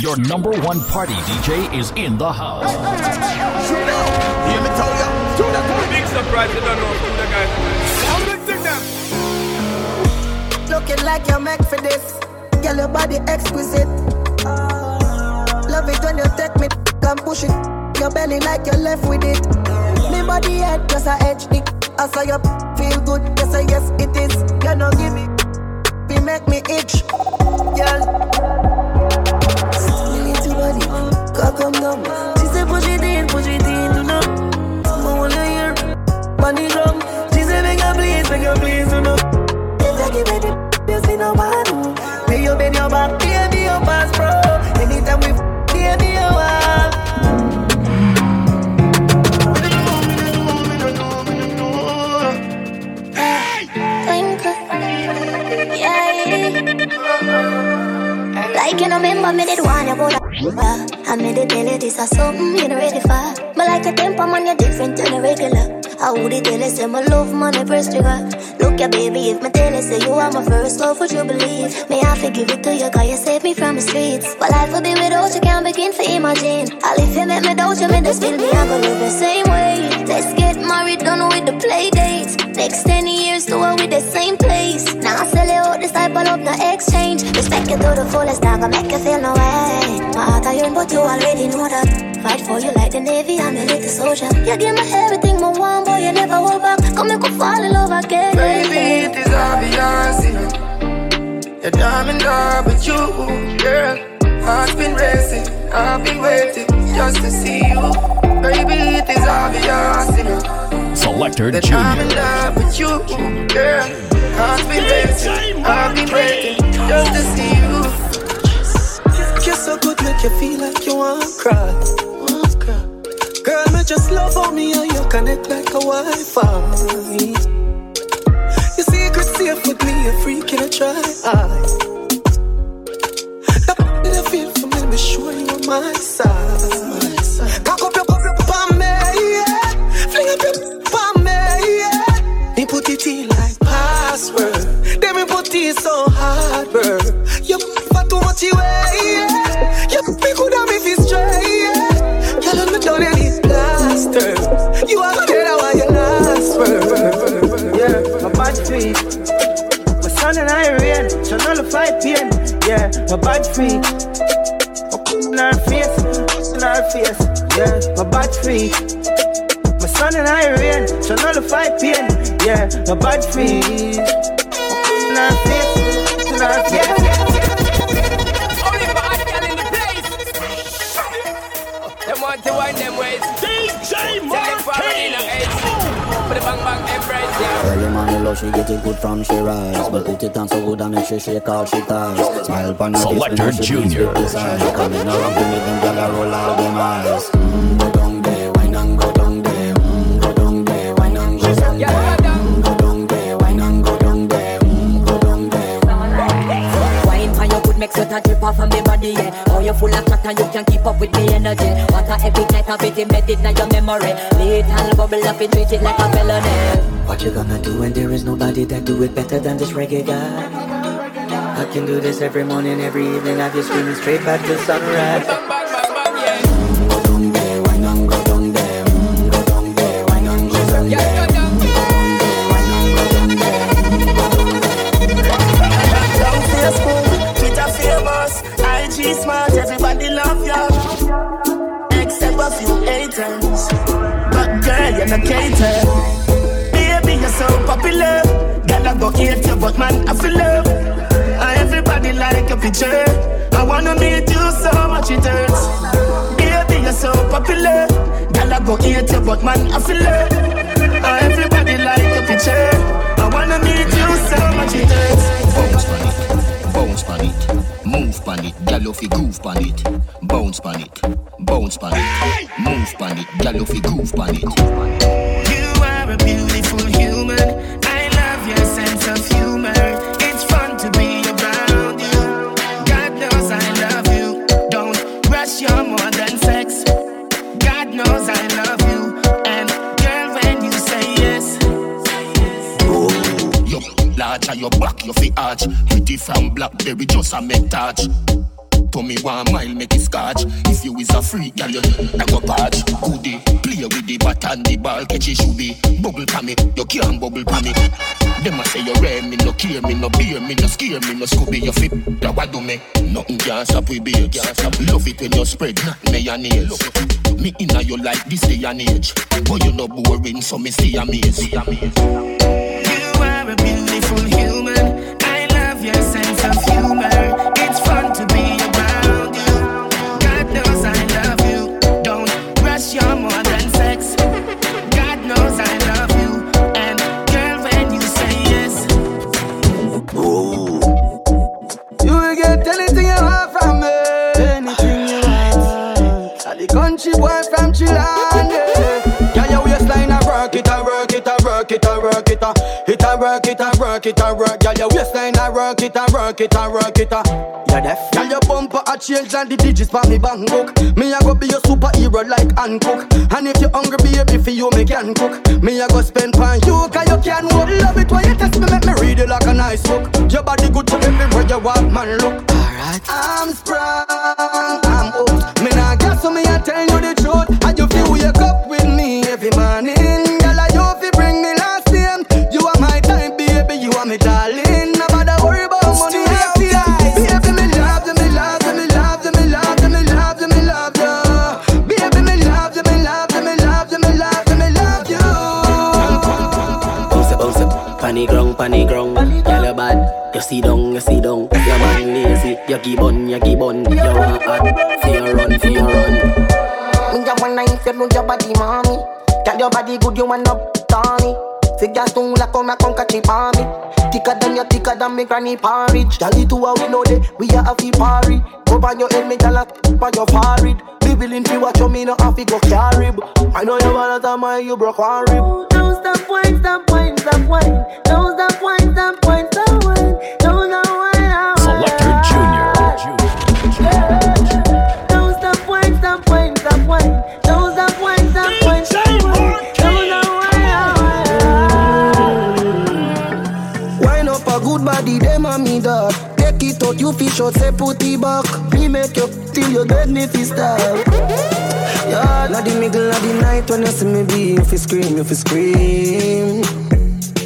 Your number one party DJ is in the house. Hear me tell you, to the Big surprise, you don't know who the guys are. Big thing them. Looking like you're meant for this. Girl, your body exquisite. Love it when you take me and push it. Your belly like you're left with it. Me body head just a edge it. I saw you feel good. Yes, I yes it is. You know give me. You make me itch. Girl. Body. Cock come down. She said push it in, push it in. You know. I wanna hear. Money drum. She said make her please, make her please. You know. If you give the, you see no one. Lay your bed, your back, baby, your pass, bro. Anytime we, f- baby, you are. Twinkle. Like you know, remember me did you go. I made it tell you this is something you know ready for. But like a temper man, you're different than a regular. I would it tell you say my love man, I press trigger. Look ya baby, if me tell you say you are my first love, would you believe? May I forgive it to you, cause you saved me from the streets. But life will be without you, can't begin to imagine. I'll if you make me doubt you, me just feel me, I'm gonna live the same way. Let's get married, done with the play dates. Next 10 years, do it with the same place. Now I sell it all this type of love, no exchange. Respect you to the fullest, not gonna make you feel no way. My heart I yearn, but you already know that. Fight for you like the Navy, I'm a little soldier. You give me everything, my one boy, you never hold back. Come make me fall in love again. Baby, it is obvious, you know. You're diamond up with you, girl. Heart's been racing, I've been waiting just to see you. Baby, it is obvious, you know. Selector That I'm in love with you, girl. Heart's been racing, I've been waiting just to see you. Kiss so good, make you feel like you want to cry. Girl, me just love on me and you connect like a Wi-Fi. Your secret safe with me, a freak in a try. That you feel for me, be sure you on my side. Me so hard, bro. You for too much away, eh, yeah. You be good at me if it's straight, yeah. You let me down and need plaster. You are the I want your last word. Yeah, my bad feet. My son and I rain, so nullify pain. Yeah, my bad feet. In our face, in our face. Yeah, my bad feet. My son and I rain, so nullify pain. Yeah, my bad feet. In our face, in our face. Only bad girl in the place. Them want to wind them ways. DJ Tell them for running a ace. Put the bang bang embrace, yeah. Early morning love, she get it good from she rise But put it on so good and make sure she call she ties Smile upon her face Selector when she beats Junior. with this eye Coming around to make them gyal a roll out them eyes mm, make sweat drip off of me body, yeah. Oh, you full of crack and you can't keep up with me energy. What a epic night of it embedded in your memory. Little bubble up and treat it like a felony. What you gonna do when there is nobody that do it better than this reggae guy? I can do this every morning, every evening Have you screaming straight back to sunrise Cater. Baby, you're so popular. Girl, I go hate you, but man, I feel love. And everybody like your picture. I wanna meet you so much it hurts. Baby, you're so popular. Girl, I go hate you, but man, I feel love. And everybody like your picture. I wanna meet you so much it hurts. Bounce pan it, bounce pan it, move pan it, gyal you groove pan it. Bounce pan it, bounce pan it, move pan it, you fi groove pan it. You are a beautiful human. I love your sense of humor. It's fun to be around you. God knows I love you. Don't rush, you're more than sex. God knows I love you. And girl, when you say yes, oh, Yo, large on your back, you fi arch. Pretty from blackberry, just a make touch. To me one mile make it scotch. If you is a freak, girl, you I go patch. Goodie, play with the bat and the ball, catch it should be. Bubble pa me, you can't bubble pa me. Them a say you rare me, no care me, no beer me, no scare me, no scooby, you fit. That what do me? Nothing can stop we be, can't stop. Love it when you spread, not mayonnaise. Me inna you like this day and age, but you no boring, so me stay amazed. You are a beautiful human. I love your sense of humor. Work it, a work. Yeah, your waistline a work it, a work it, a work it, a. Yeah, deaf. Yeah, your bumper a change and the digits for me bank book. Me a go be your superhero like Hancock. And if you hungry, baby, for you me can cook. Me a go spend pan you, cause you can walk. Love it when you test me, make me read it like a nice book. Your body good to everywhere you walk, man. Look. Alright. I'm sprung, ground, panny ground. Girl, you bad, you see down, you see down. Your man lazy, you keep on, you keep on. You want hot, fear run, fear run. Me just wanna if you move your body, mommy. Girl, your body good, you wanna Tony. Figure soon like come come catch it on me. Thicker than you, thicker than me granny porridge. Girl, it two a we know that we a happy party. Up on your head, me girl, up on your forehead. Be willing to watch you, me no have to go carry. I know you wanna tell me you broke one rib. Selector Junior. Don't stop wine, stop wine, stop wine. Don't you fish out, say put it back. Me make you till you get me fi style. Yeah, na the middle of the night when you see me be, you fi scream, you fi scream.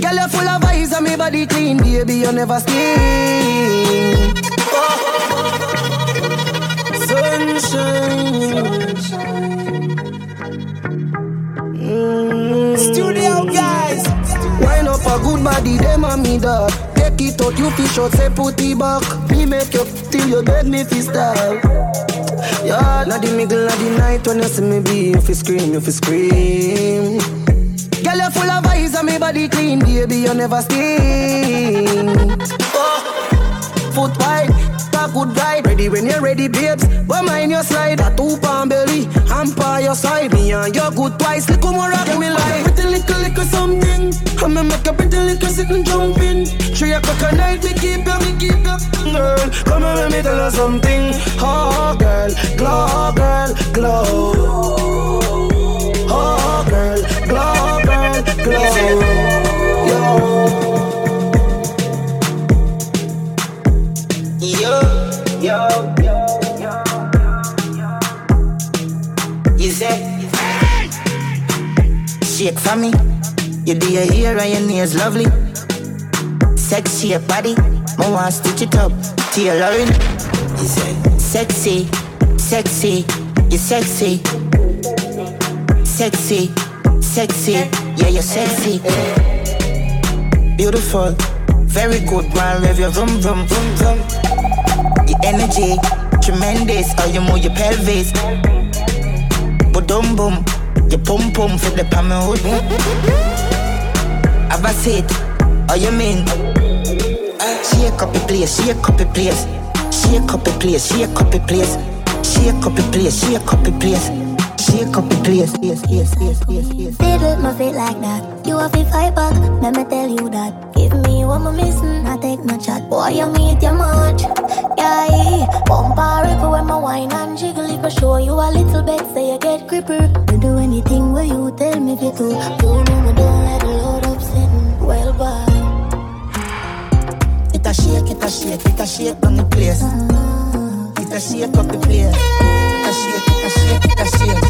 Girl, you full of eyes and me body clean, baby, you never steam. Sunshine. Wine up a good body, them a me dog. Take it out, you fish out, say put it back. Me make you till you dead, me fi style. Yeah, na the middle of the night when you see me be, you fi scream, you fi scream. Girl, you full of eyes and me body clean, baby, you never stink. Oh, foot wide, a good ride. Ready when you're ready, babes. But mind your slide, a two pound belly, by your side. Me and your good twice, little more rock me like. Pretty little, little something. I'ma make a pretty little sit and jump in. Three o'clock at night, we keep you, we keep you. Girl, come and let me tell you something. Oh, girl, glow, girl, glow. Oh, girl, glow, girl, glow. Yo, yo, yo, yo, yo. You say, shake for me. You do your hair and your nails lovely. Sexy your body, I want stitch it up. Tailoring. You say, sexy, sexy, you sexy, sexy, sexy. Yeah, you're sexy. Beautiful, very good. Man, rev your vroom vroom vroom vroom. Your energy, tremendous. How you move your pelvis. But boom boom, your pum pum for the palm hood. Have a seat, how you mean? Shake up the place, shake up the place, shake up the place, shake up the place, shake up the place, shake up the place, shake up the place. Yes, yes, yes, yes, yes. Did my feet like that. You have to fight back, let me tell you that. Give me what I'm missing, I take no chat. Boy, you meet your match. Yeah, bump a ripple when my wine and jiggle. If show you a little bit, say you get gripper. I do anything where you tell me to. do. You know don't let the a shake, it a shake, it a shake on the place. It it a shake up the place. It a shake, it a shake, it a shake.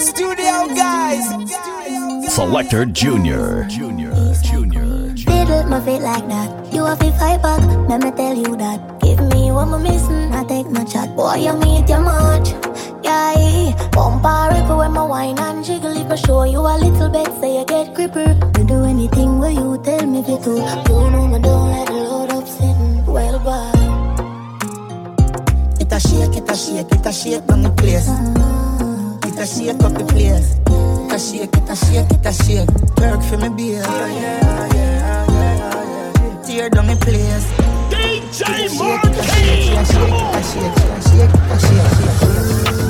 Studio guys. Selector Junior. Junior. Junior. Fiddle my feet like that. You have to fight back. Let me tell you that. Give me what I'm missing. I take my shot. Boy, you meet your much. Yeah, bumper ripper when my wine and jiggle. If I show you a little bit, say you get gripper. Me do anything where you tell me to. You know me don't let the load up sitting. Well, bye. It a shake, it a shake, it a shake on the place. It a shake up the place. It a shake, it a shake, it a shake. Work for me, beer. Tear down the place. DJ It a shake, it a shake, it a shake, it a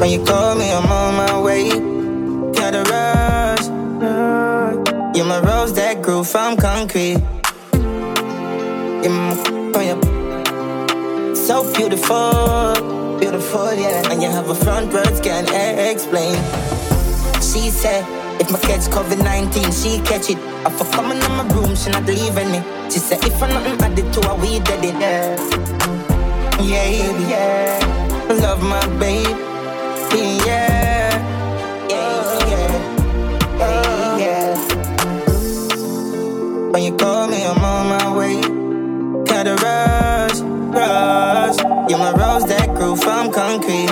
When you call me, I'm on my way. Gotta rush. You're my rose that grew from concrete. You're my so beautiful, beautiful, yeah. And you have a front words can't explain. She said, if my catch COVID 19, she catch it. I for coming in my room, she not leaving me. She said, if I'm nothing added to her, we did it, yeah. Yeah, yeah. Love my babe, yeah. Yeah, yeah, yeah, yeah. When you call me, I'm on my way. Gotta rush, rush. You're my rose that grew from concrete.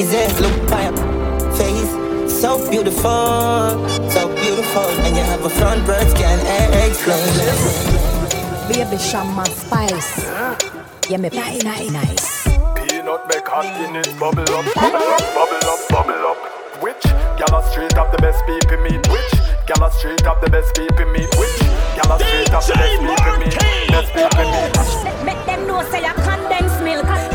Is it look by your face? So beautiful, so beautiful. And you have a front birds can explain. Baby Shama Spice. Yeah, me nice, nice, Peanut make happiness bubble up, bubble up, bubble up, bubble up. Which gala straight up the best people meet? Which gala straight up the best people meet? Which gala straight up the best people meet? Best people meet. Make them know say I condensed milk,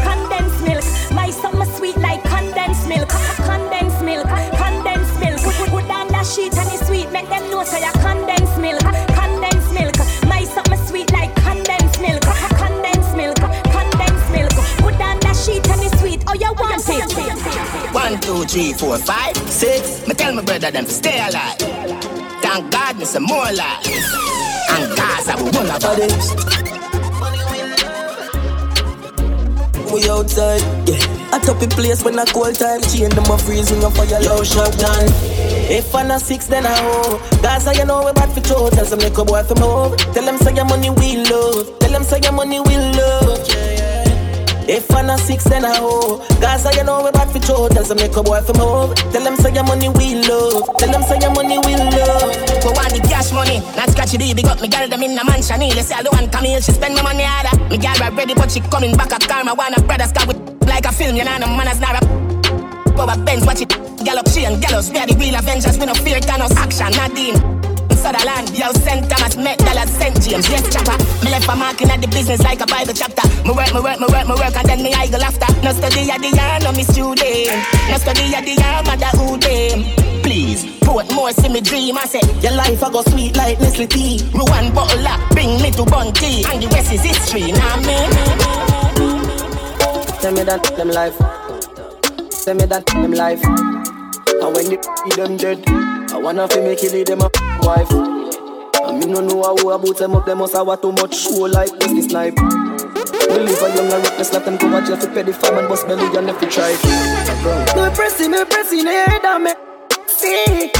two, three, four, five, six. Me tell my brother them stay alive. Thank God me some more life. And Gaza we one of us. We outside, yeah. A top in place when I cold time chain them a freezing a fire low shot done. If I'm a six, then I hoe. Gaza, you know we bad for throat. Tell some little boy from home. Tell them say your money we love. Tell them say your money we love. If I'm a six, then I hoe. Gaza, you know we bad for throat. Tell some little boy from home. Tell them say your money we love. Tell them say your money we love. For want the cash money, not scratch it, big up me girl them in the mansion. You say I don't want come here, she spend my money harder. Me girl ready, but she coming back a karma. Wanna brother scar with like a film, you know, no man as not a Power Benz, watch it. Gallop, she and gallows. We are the real Avengers. We no fear Thanos. Action, Nadine. Sutherland, yo, St. Thomas, Met Dallas, St. James, yes, chopper. Me left a marking at the business like a Bible chapter. Me work, me work, me work, me work, and then me I go after. No study at the yarn, no me student. No study at the yarn, mother who them. Please, put more see me dream. I say, Your life I go sweet like Nestle tea. me one bottle up, bring me to Bunty. And the rest is history, nah me. Tell me that them life. Tell me that them life. And when see them dead, I wanna make you lead them a wife. And me no know how about them up, them must have too much show like this this snipe. We live a young and reckless, let them go a jail pay the fine and bust belly and if you try. Me pressing, me pressing, head and me sing.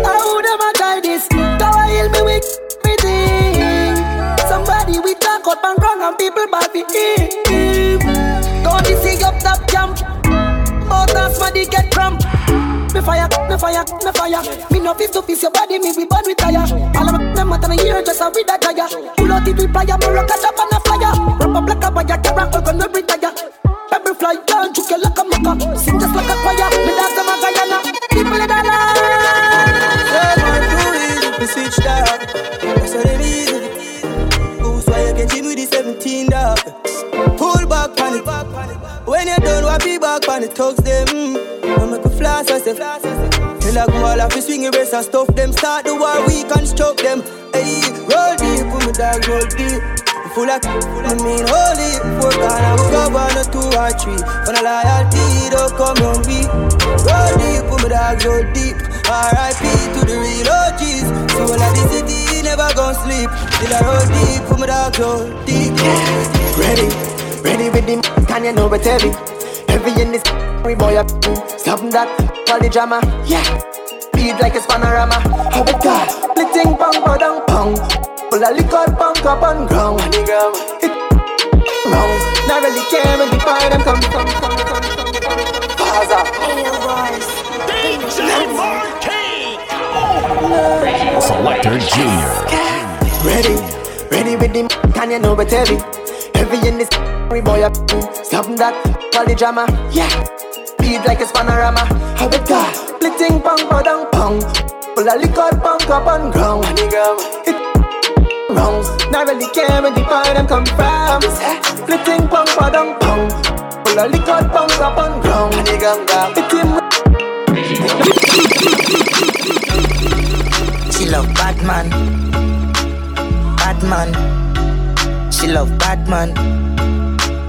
How would ever try this? Tower heal me with everything. Somebody we talk up and wrong and people bad him. Don't you see up? But that's why they get cramp. Me fire, me fire, me fire. Me no piece to piece your body, me we burn with tire. All of them matter me here just a with a tire. Pull out the plier, me rock a up on a flyer. Rap up like a wire, carry all gun every tire. Pebble fly, down, choke you like a maca. Sing just like a choir. Me dance a Guyana. People in. We switch that. That's what it is. Who's why you get with the 17 dog? Pull back on it. When you're done, what be back on the thugs them. Mm. When make a flash, I say. Tell a go all off, swing your wrist and stuff them. Start the war, we construct them. Hey, roll deep, put me dog, roll deep. Full of, I mean holy Four corner, we go one or two or three When a loyalty don't come on me Roll deep, put me dog, roll deep R.I.P. to the real OGs So all of the city never gon' sleep. Till I roll deep, put my dog roll deep. Ready, ready with the can you know it's heavy. Heavy in this we boy up. Something that all the drama, yeah. Beat like a panorama. How it got? Litting pong, pong, pong. Full of liquor, punk up on ground. On the ground. It wrong. Not really care when the boy them come, come, come, come, come, come. Faza. DJ Marquee. Selector Junior. Ready, ready with the can you know it's heavy. Heavy in this we boy up. Something that all the drama, yeah. Beat like a panorama. How it got? Litting pong, pong, pong. Full of liquor, punk up on ground. On the ground. It wrong. Not really care when the boy them come from. Splitting pong padang pong. Full of liquor, punk up on ground. And the gang gang. It him. She love bad man. She love bad man.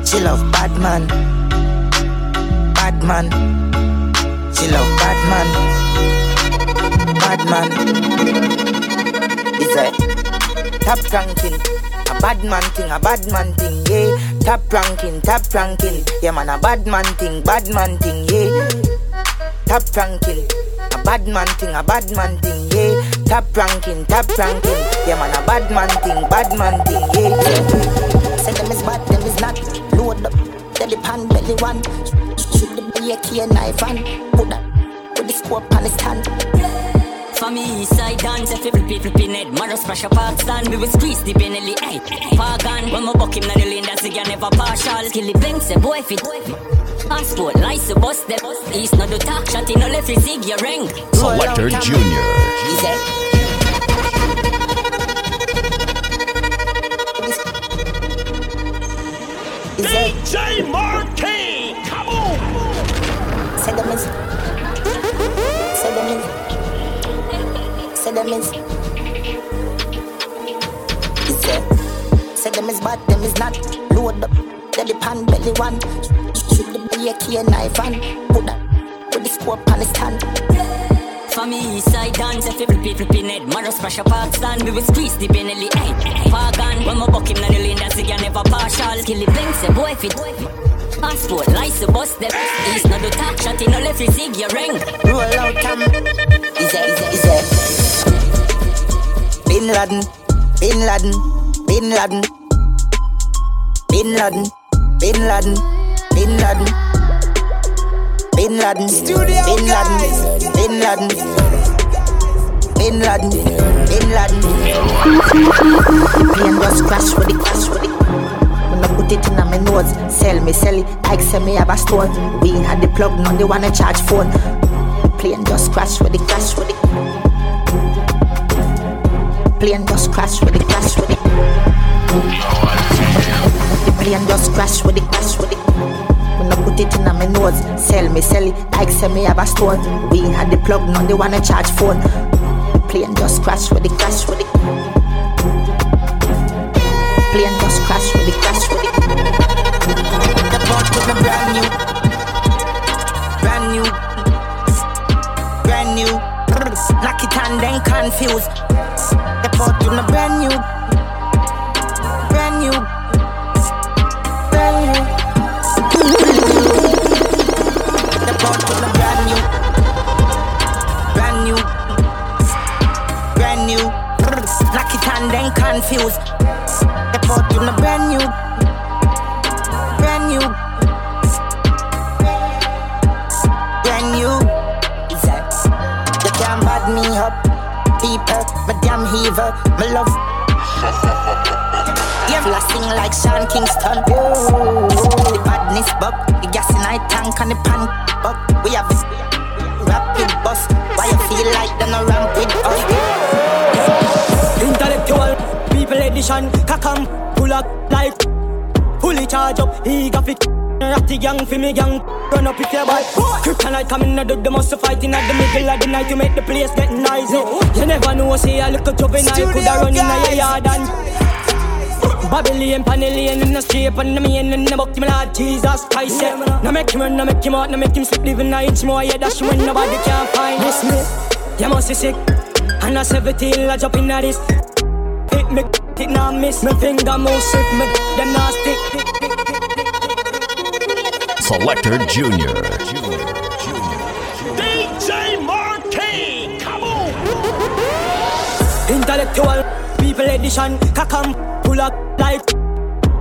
She love bad man. Bad man. She love bad man. Bad man. Is it? Top ranking. A bad man thing, a bad man thing, yeah. Top ranking, top ranking. Yeah, man, a bad man thing, bad man thing, yeah. Top ranking. A bad man thing, a bad man thing, yeah. Top ranking, top ranking. Yeah, man, a bad man thing, bad man thing, yeah. Say them is bad, them is not. Load up, tell belly pan, belly one. Shoot the belly a key knife and put that with the scope on the stand. For me, side dance, if you flip it, flipping head, Maros pressure park stand, we will squeeze the Benelli, hey, Pagan, when we buck him, na the lane, that's again never partial, kill the bank, say boy, fit, passport, license, bust them, east, not the talk, shot in, no left, zig, your ring. Selector Junior. DJ Marquee, come on! Say them is, say them is, say them is. Is it? Say them is bad, them is not. Load up, belly pan, belly one. The a key knife and put that with the scope on the stand. For me, side dance, if you flip it, flipping head, Maros pressure park stand, we will squeeze the Benelli, hey, Pagan, when we buck him, na the lane, that's again never partial, kill the bank, say boy, fit, passport, license, bust them, east, not the talk, shot in, no left, zig, your ring. Roll out, cam. Is it, is it, is it? Bin Laden, Bin Laden, Bin Laden, Bin Laden, Bin Laden, Bin Laden, Bin Laden, Studio Bin Laden, Bin Laden, Bin Laden, Bin Laden. Plane just crash with it, crash with it. When I put it in my nose, sell me, sell it like say me have a store. We had the plug, now they wanna charge phone. Plane just crash with it, crash with it. Plane just crash with it, crash with it. The plane just crash with it, crash with it. I put it in my nose, sell me, sell it like sell me have a store. We had the plug, now they wanna charge phone. Plane just crash with it, crash with it. Plane just crash with the crash with it. The boat with a brand new, brand new, brand new. Knock it and then confused. The boat with a brand new, It confused. The boat with a brand new, brand new, brand new. You can't bad me up, people. My damn heaver, my love. Yeah, flossing like Sean Kingston. The badness bug, the gas in my tank and the pan bug. We have this edition, kakam, pull up like fully charge up, he got fit. Ratty gang for me gang, run up if you buy. Kryptonite coming out the muscle fighting at the middle of the night to make the place get noisy. You never know, see a little juvenile coulda run in your yard and. Babylon, Panellian in the street, and the man in the book, my Lord Jesus Christ. Yeah. Now make him run, now make him out, now make him sleep, living an inch more. Yeah, that's when nobody can find this me. You must be sick, and that's everything I jump in at this. Hit me, it now miss. Me finger move swift, me them now stick. Selector Junior. DJ Marquis, come on! Intellectual people edition, kakam, pull up like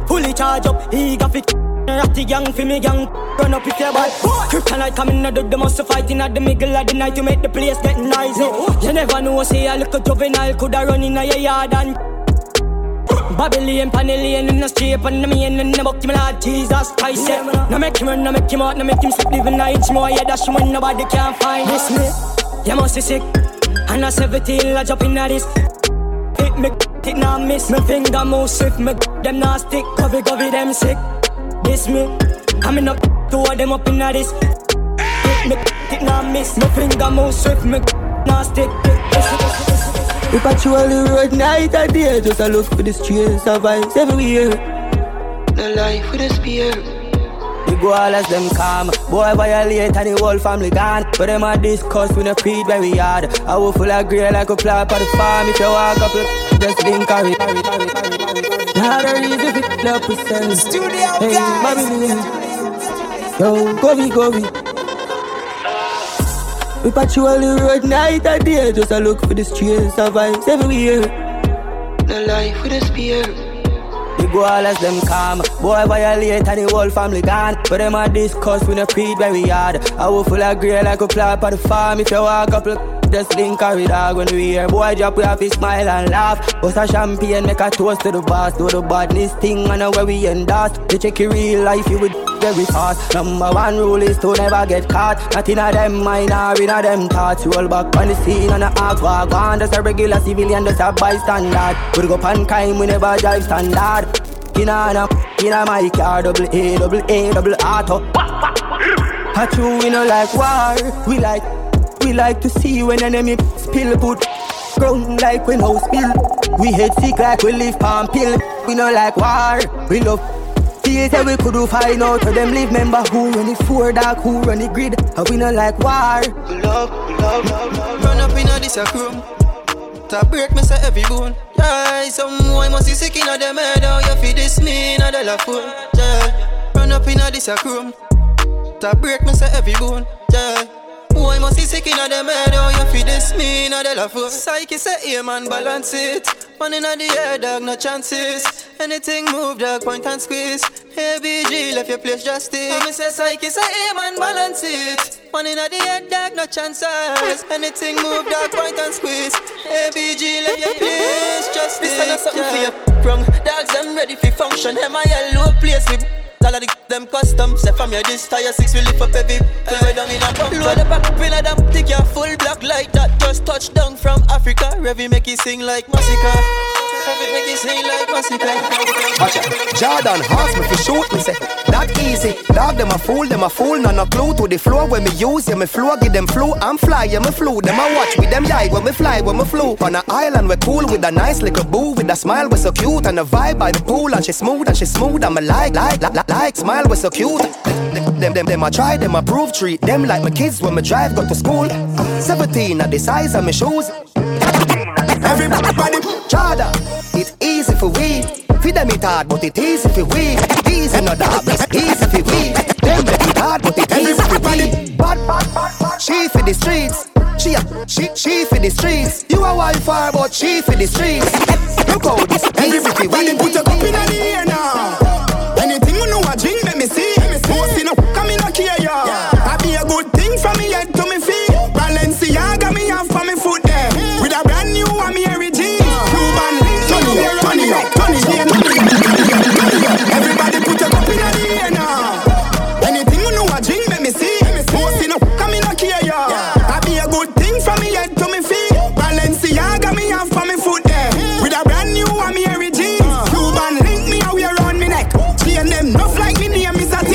fully charge up, he got fit. Ratty gang for me gang, run up if you're bad. Kryptonite coming out of the most fighting at the middle of the night to make the place get noisy. You never know, say a little juvenile coulda run in your yard and. Babylon, Panellian in the street, and the main in the book, Lord Jesus Christ. Yeah. No make him run, no make him out, no make him sleep, living an inch more. Yeah, dash when nobody can find this me. You must be sick, and I 17, I jump in at this. Hit me, it now miss me finger move swift, me them now stick, covey covey them sick. This me, coming up, two of them up in at this. Hit me, it now miss me finger move swift, me now stick. We patrol the road night and day Just a look for the streets of vibes everywhere No life with a spear. We go all as them calm Boy violate and the whole family gone. But them a discuss we no feed very hard I will full of grey like a plant on the farm. If you walk up just link carry Not a reason if it love percent. Studio hey, guys. Yo, go we go we we patrol the road night and day. Just a look for the streets of vibes everywhere No life with a spear. We go all as them calm Boy violate and the whole family gone. But them a discuss we no feed very hard I will full of grey like a plant on the farm. If you walk up just link carry dog when we hear boy drop we have to smile and laugh. Bust a champagne make a toast to the boss. Do the badness thing I know where we endorse You check your real life you would very fast. Number one rule is to never get caught. Not in a them mind or in a them thoughts. Roll back on the scene and a act walk on. Just a regular civilian just a bystander. We go pan crime we never drive standard. In a in a my car double A double A double auto. True we no like war. We like we like to see when enemy spill put ground like we no spill. We hate sick like we live palm pill. We no like war. We love Feel say we could find out to them live member who run the four dark, who run the grid. And we no like war. We love, we love, love, love. Run up in a this room. To break me say every bone. Yeah, some boy must be sick in a them head. Oh, you feel this me in a dollar phone. Yeah, run up in a this room. To break me say every bone. Yeah. Boy must be sick in a them head, oh you feel this me in a de la Psyche say yeah man balance it. Man in the air dog no chances. Anything move dog point and squeeze. Hey BG left your place justice. And me say psyche say yeah man balance it. Man in the air dog no chances. Anything move dog point and squeeze. Hey BG left your place justice This is something for you. Wrong. Dogs them ready for function. Them a yellow place with all of the them custom. Say from your this tire six, we lift up every pull way down in a bump. Load the back pin of them, take your full black like that. Just touch down from Africa. Revy make it sing like Massacre. Watch out. Jordan ask me for shoot me say that easy. Dog them a fool, them a fool, none no clue to the floor when me use. Yeah me flow, give them flu. I'm fly, yeah me flew. Them a watch with them yai when me fly, when me flew. On a island we cool with a nice little boo with a smile we so cute and a vibe by the pool and she smooth and she smooth. I'm a like, like, like, like, smile we so cute. Them, them, them, I try, them I approve, treat them like my kids when me drive go to school. 17 at the size of my shoes. Everybody, Jordan, it's easy for we. Feed them it hard, but it easy for we. Easy no dog, easy for we. Them make it hard, but it easy for we. Bad, bad, bad, bad. She for the streets. She, a, she, she for the streets. You a wild fire, but she for the streets. Look how this easy for we. Put your cup in the air now. Anything you know a drink, let me see. Most in a come in a care ya. I be a good thing from me head to me feet. Balenciaga me off from me it it. Everybody put your cup in the air now. Anything you know a drink, let me see. Most in a come in a care ya. I be a good thing from me head to me feet. Balenciaga me off from me foot there. With a brand new Harry G. Cuban link me a wear around me neck. Chain them enough like me name is a T.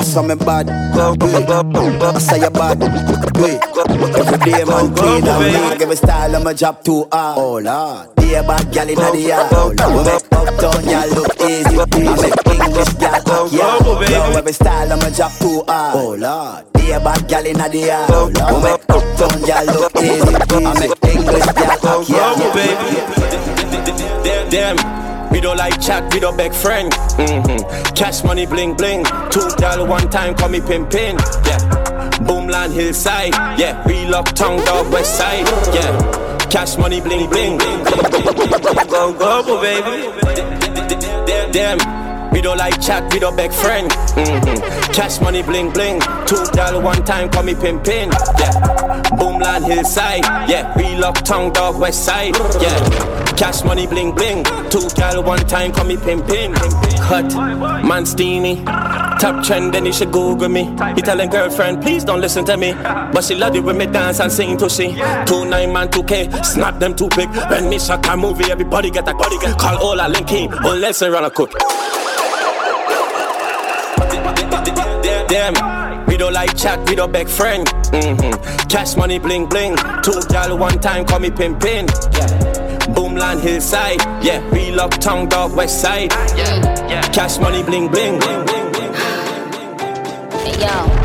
I saw me bad. I say you bad. Every day, man, clean and neat. Give me style, oh, I'm a job too hard. Oh, Lord. Be a bad gal in the yard. Lord. Make uptown, y'all look easy. I make English gal talk, yeah. Yo, every style, I'm a job too hard. Oh, Lord. Be a bad gal in the yard. Lord. Make uptown, y'all look easy. I make English gal talk, yeah. Damn. We don't like chat, we don't beg friend. Mm-hmm. Cash money bling bling. Two dollar one time, call me pin pin. Yeah. Boomland hillside. Yeah. We lock tongue dog west side. Yeah. Cash money bling bling. Go go baby. Damn. We don't like chat, we don't beg friend. Mm-hmm. Cash money bling bling. Two dollar one time, call me pin. Yeah. Boomland hillside. Yeah. We lock tongue dog west side. Yeah. Cash money bling bling. Two dollar one time, call me pin pin. Cut. Steamy. Top trend, then you should Google me. He telling girlfriend, please don't listen to me. But she love it when me dance and sing to she. Two nine man, two K, snap them too big. When me shot a movie, everybody get a body get call all a link in. Unless they run a cook. Damn, we don't like chat, we don't beg friend. Mm-hmm. Cash money bling bling. Two gal one time, call me pin pin. Yeah. Boomland hillside. Yeah, we lock tongue dog west side. Yeah, yeah. Cash money bling bling. Hey yo.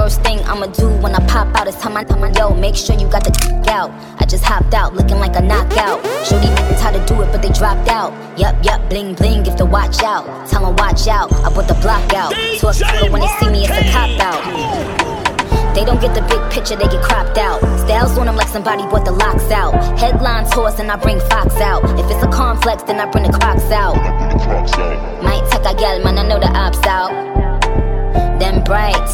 First thing I'ma do when I pop out is tell my, tell my yo, make sure you got the out. I just hopped out looking like a knockout. Show these niggas how to do it, but they dropped out. Yup, yup, bling bling, give the watch out. Tell them watch out, I put the block out. So if when they see me, it's a cop out. They don't get the big picture, they get cropped out. Styles on them like somebody bought the locks out. Headlines horse and I bring Fox out. If it's a complex, then I bring the crocs out. Might take a gal, man, I know the ops out. Them bright.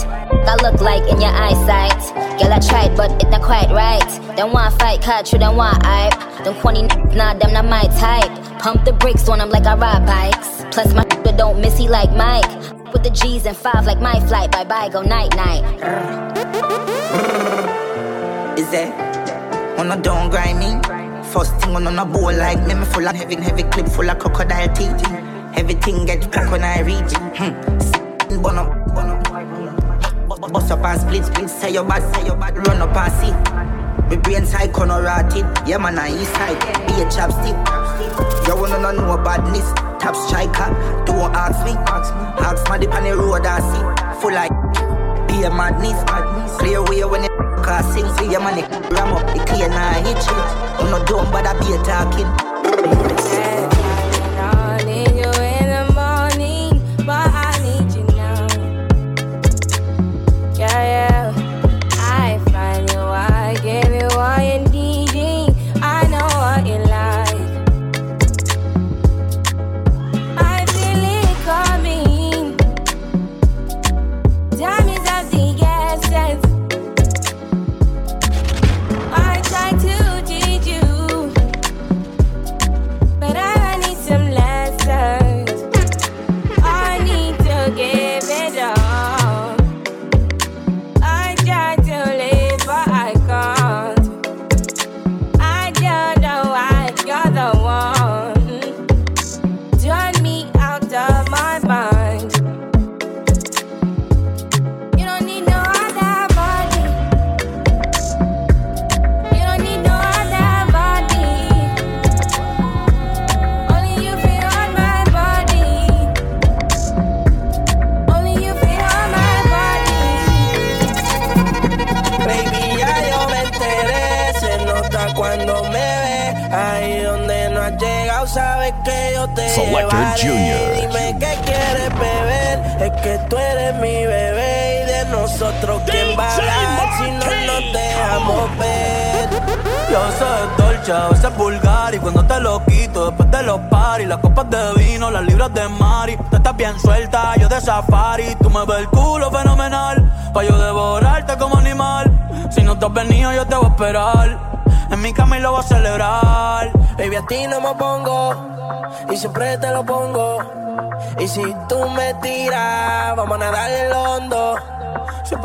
I look like in your eyesight. Girl, I tried, but it not quite right. Don't want fight, catch you, don't want hype. Them corny nah, them not my type. Pump the brakes on them like I ride bikes. Plus, my don't miss, he like Mike. With the G's and five like my flight. Bye bye, go night night. Is it? On a don't grind me. First thing on a bowl like me, me full of heavy, heavy clip full of crocodile teeth. Everything get crack when I reach. Hmm. Bun up, bun up. Bust up and split, split, say your bad, say your bad, run up and see. Me brain side corner rotted, yeah man, I east side, be a chapstick. You wanna know badness, top striker, don't ask me. Ask my dip on the road, I see. Full like, be a madness, clear way when it cause sing, see your money, ram up, the clear now hit you. I'm not dumb, but I be a talking.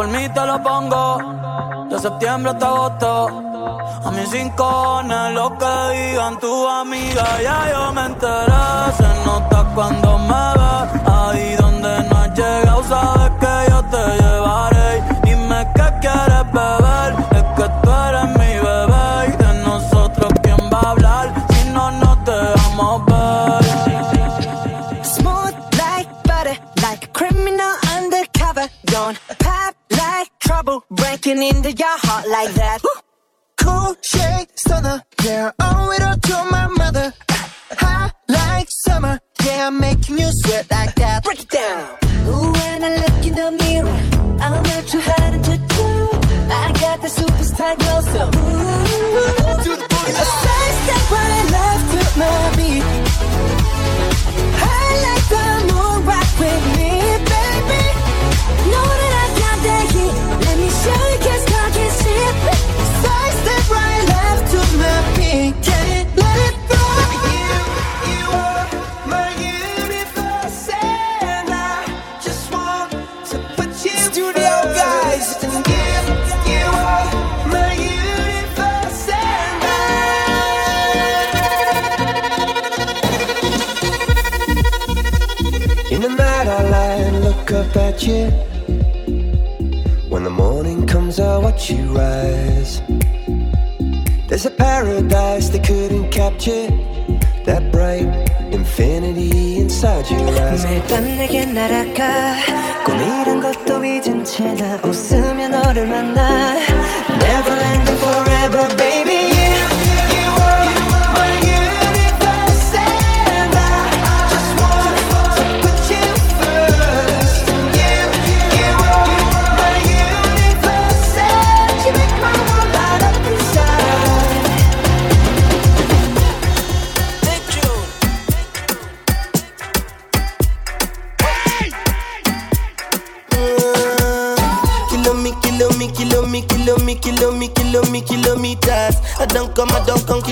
Por mí te lo pongo, de septiembre hasta agosto. A mis cinco lo que digan tu amiga, ya yo me enteré. Se nota cuando me ve, ahí donde no has llegado, sabes que yo te llevaré. Breaking into your heart like that. Cool shade stunner, yeah, owe it all to my mother. Hot like summer, yeah, I'm making you sweat like that. Break it down. Ooh, when I look in the mirror, I'm not too hard to do. I got the superstar glow, so ooh, to the booty. A side step right left to my beat. 매일 밤 내게 날아가 꿈이란 것도 잊은 채 나 웃으며 너를 만나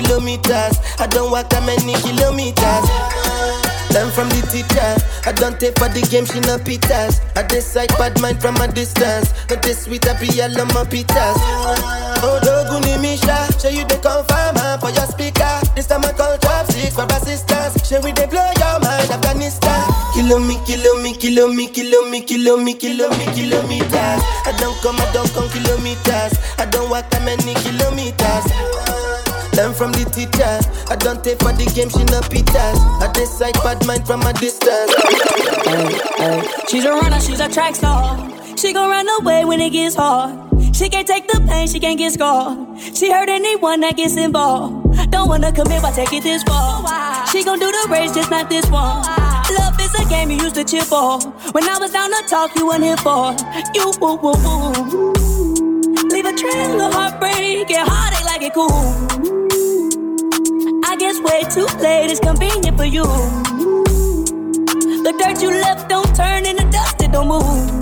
kilometers. I don't walk that many kilometers. Learn from the teacher. I don't take for the game, she no pitas. I decide bad mind from a distance. Not this sweet, be all on my pitas. Oh, Doguni Misha, show you the confirm huh, for your speaker. This time I call chopsticks for assistance. Show we they blow your mind, Afghanistan. Kilo me, kilo me, kilo me, kilo me, kilo me, kilo me, kilometers. I don't come, I don't come kilometers. I don't walk that many kilometers. Learn from the teacher. I don't take for the game, she no pitas. I decide bad mind from a distance. She's a runner, she's a track star. She gon' run away when it gets hard. She can't take the pain, she can't get scarred. She hurt anyone that gets involved. Don't wanna commit, but take it this far. She gon' do the race, just not this one. Love is a game you used to cheer for. When I was down to talk, you weren't here for. You woo woo woo. Leave a trail of heartbreak, get heartache like it cool. Way too late, it's convenient for you. The dirt you left don't turn into dust, it don't move.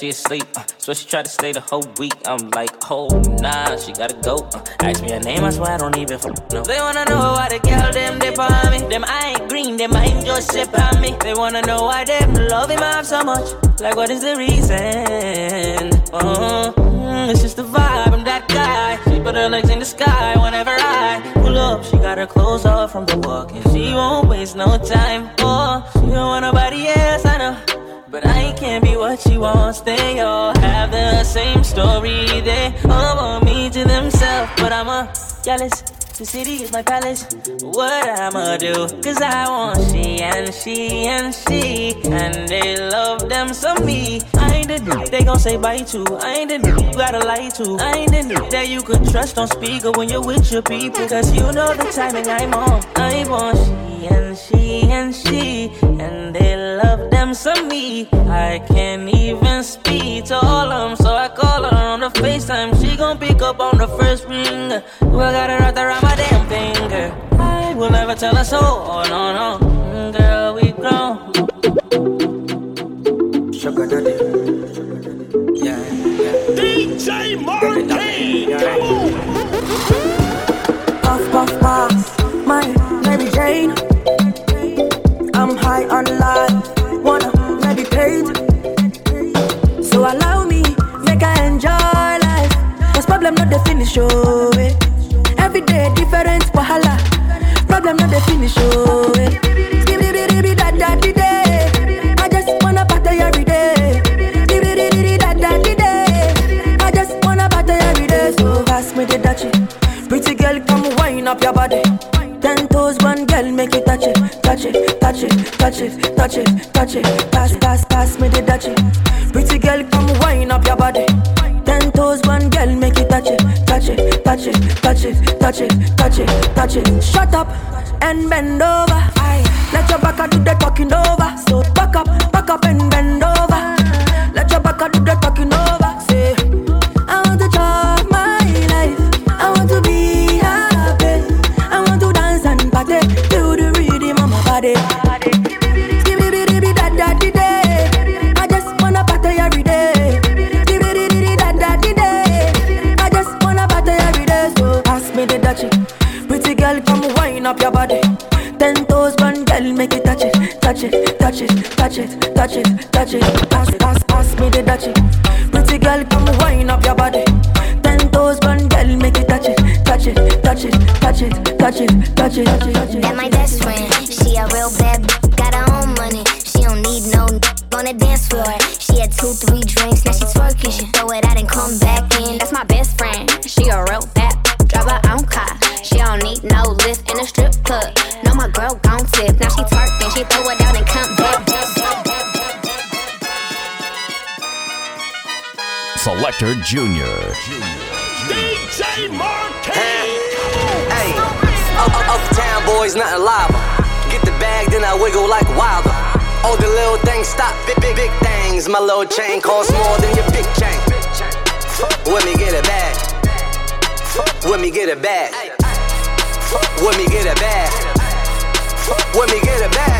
She asleep. Uh, so she tried to stay the whole week. I'm like, oh nah, she gotta go. Uh, ask me her name, I swear I don't even f- know. They wanna know why the girl them dip on me. Them I ain't green, them I ain't just sip on me. They wanna know why them love him off so much. Like what is the reason? Oh, mm, it's just the vibe. I'm that guy. She put her legs in the sky whenever I pull up. She got her clothes off from the walk, and she won't waste no time. Oh, she don't want nobody else. I know. But I can't be what she wants. They all have the same story. They all want me to themselves. But I'm a jealous. The city is my palace. What I'ma do? Cause I want she and she and she. And they love them some me. I ain't the dude they gon' say bye to. I ain't the dude you gotta lie to. I ain't the dude that you could trust on speaker when you're with your people. Cause you know the timing I'm on. I want she and she and she. And they love them some me. I can't even speak to all of them. So I call her on the FaceTime. She gon' pick up on the first ring. Well, got her wrapped around my damn finger. I will never tell a soul, Oh, no, no. Mm, Girl, we grown. Sugar daddy. Yeah, yeah. DJ Marquis, DJ Marquis, Hey, up, up, uptown boys, nothing lava. Get the bag, then I wiggle like wilder. All the little things stop, big, big, big things. My little chain costs more than your big chain. Let me get it back. Let me get it back. Let me get it back. Let me get it back.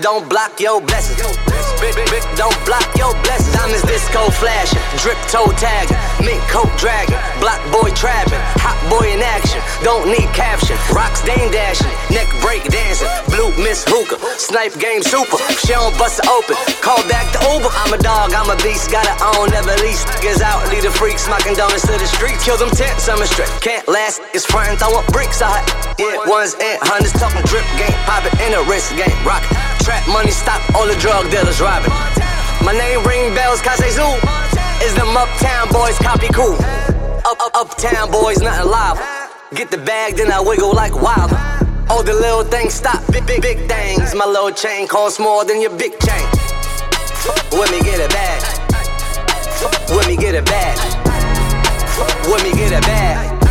Don't block your blessings. Bit, bit don't block your blessings. Diamonds disco flashing, drip toe tagging, mink coat dragging, block boy trapping, hot boy in action. Don't need caption. Rocks dame dashing, neck break dancing, blue miss hookah, snipe game super. She don't bust it open. Call back the Uber. I'm a dog, I'm a beast, gotta own, never lease. Niggas out, lead the freaks, smocking donuts to the streets. Kill them tents, I'm a strip. Can't last, it's front, throwing bricks out. Yeah, ones and hundreds talking drip game, pop it in a wrist game, rock. Trap money, stop all the drug dealers robbing. My name ring bells, cause they zoo. Is them uptown boys copy cool? Up, up, uptown boys, nothing live. Get the bag, then I wiggle like wild. All the little things stop, big, big, big things. My little chain costs more than your big chain. Let me get it back. Let me get it back. Let me get it back.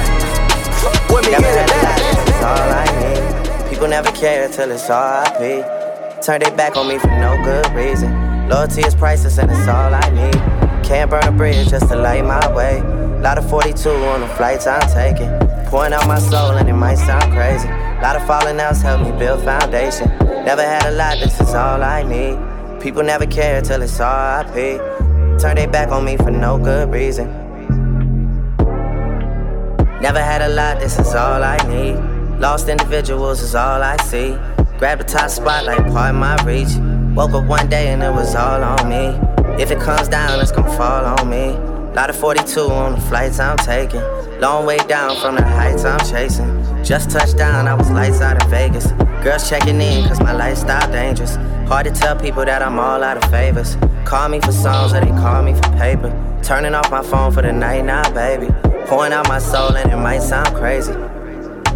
Let me get it back. It's all I need. People never care till it's RIP. Turn their back on me for no good reason. Loyalty is priceless and it's all I need. Can't burn a bridge just to light my way. Lot of 42 on the flights I'm taking. Pouring out my soul, and it might sound crazy. Lot of falling outs helped me build foundation. Never had a lot, this is all I need. People never care till it's RIP. Turn their back on me for no good reason. Never had a lot, this is all I need. Lost individuals is all I see. Grab the top spot like part of my reach. Woke up one day and it was all on me. If it comes down, it's gonna fall on me. Lot of 42 on the flights I'm taking. Long way down from the heights I'm chasing. Just touched down, I was lights out in Vegas. Girls checking in, cause my lifestyle dangerous. Hard to tell people that I'm all out of favors. Call me for songs or they call me for paper. Turning off my phone for the night now, baby. Pouring out my soul and it might sound crazy.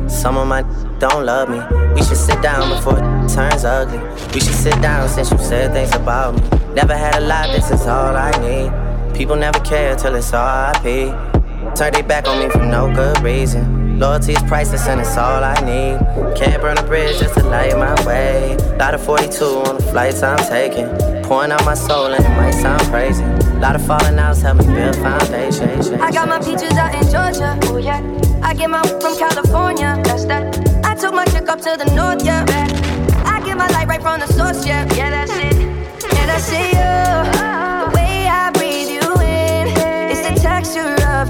Some of my don't love me. We should sit down before it turns ugly. We should sit down since you said things about me. Never had a lot, this is all I need. People never care till it's RIP. Turn they back on me for no good reason. Loyalty is priceless and it's all I need. Can't burn a bridge just to light my way. Lot of 42 on the flights I'm taking. Pouring out my soul and it might sound crazy. Lot of falling outs help me build foundation. I got my peaches out in Georgia. Oh yeah. I get my from California. That's that. I took my chick up to the north, yeah. I get my light right from the source, yeah. Yeah, that's it. Yeah, that's it. Yeah.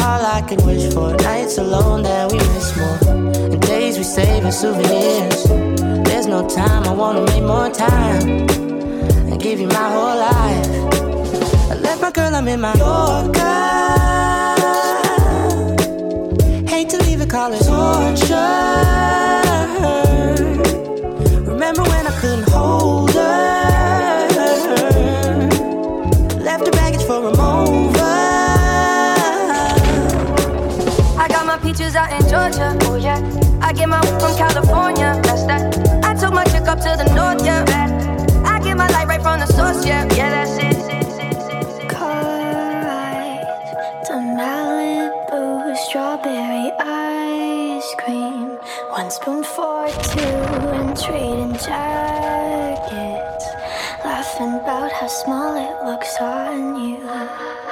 all I can wish for. Nights alone that we miss more, and days we save as souvenirs. There's no time, I wanna make more time and give you my whole life. I left my girl, I'm in my Yorker. Hate to leave it, call torture. In Georgia. Oh yeah. I get my from California. That's that. I took my chick up to the north. Yeah. I get my light right from the source. Yeah. Yeah, that's it. to Malibu strawberry ice cream. One spoon for two and trading jackets. Laughing about how small it looks on you.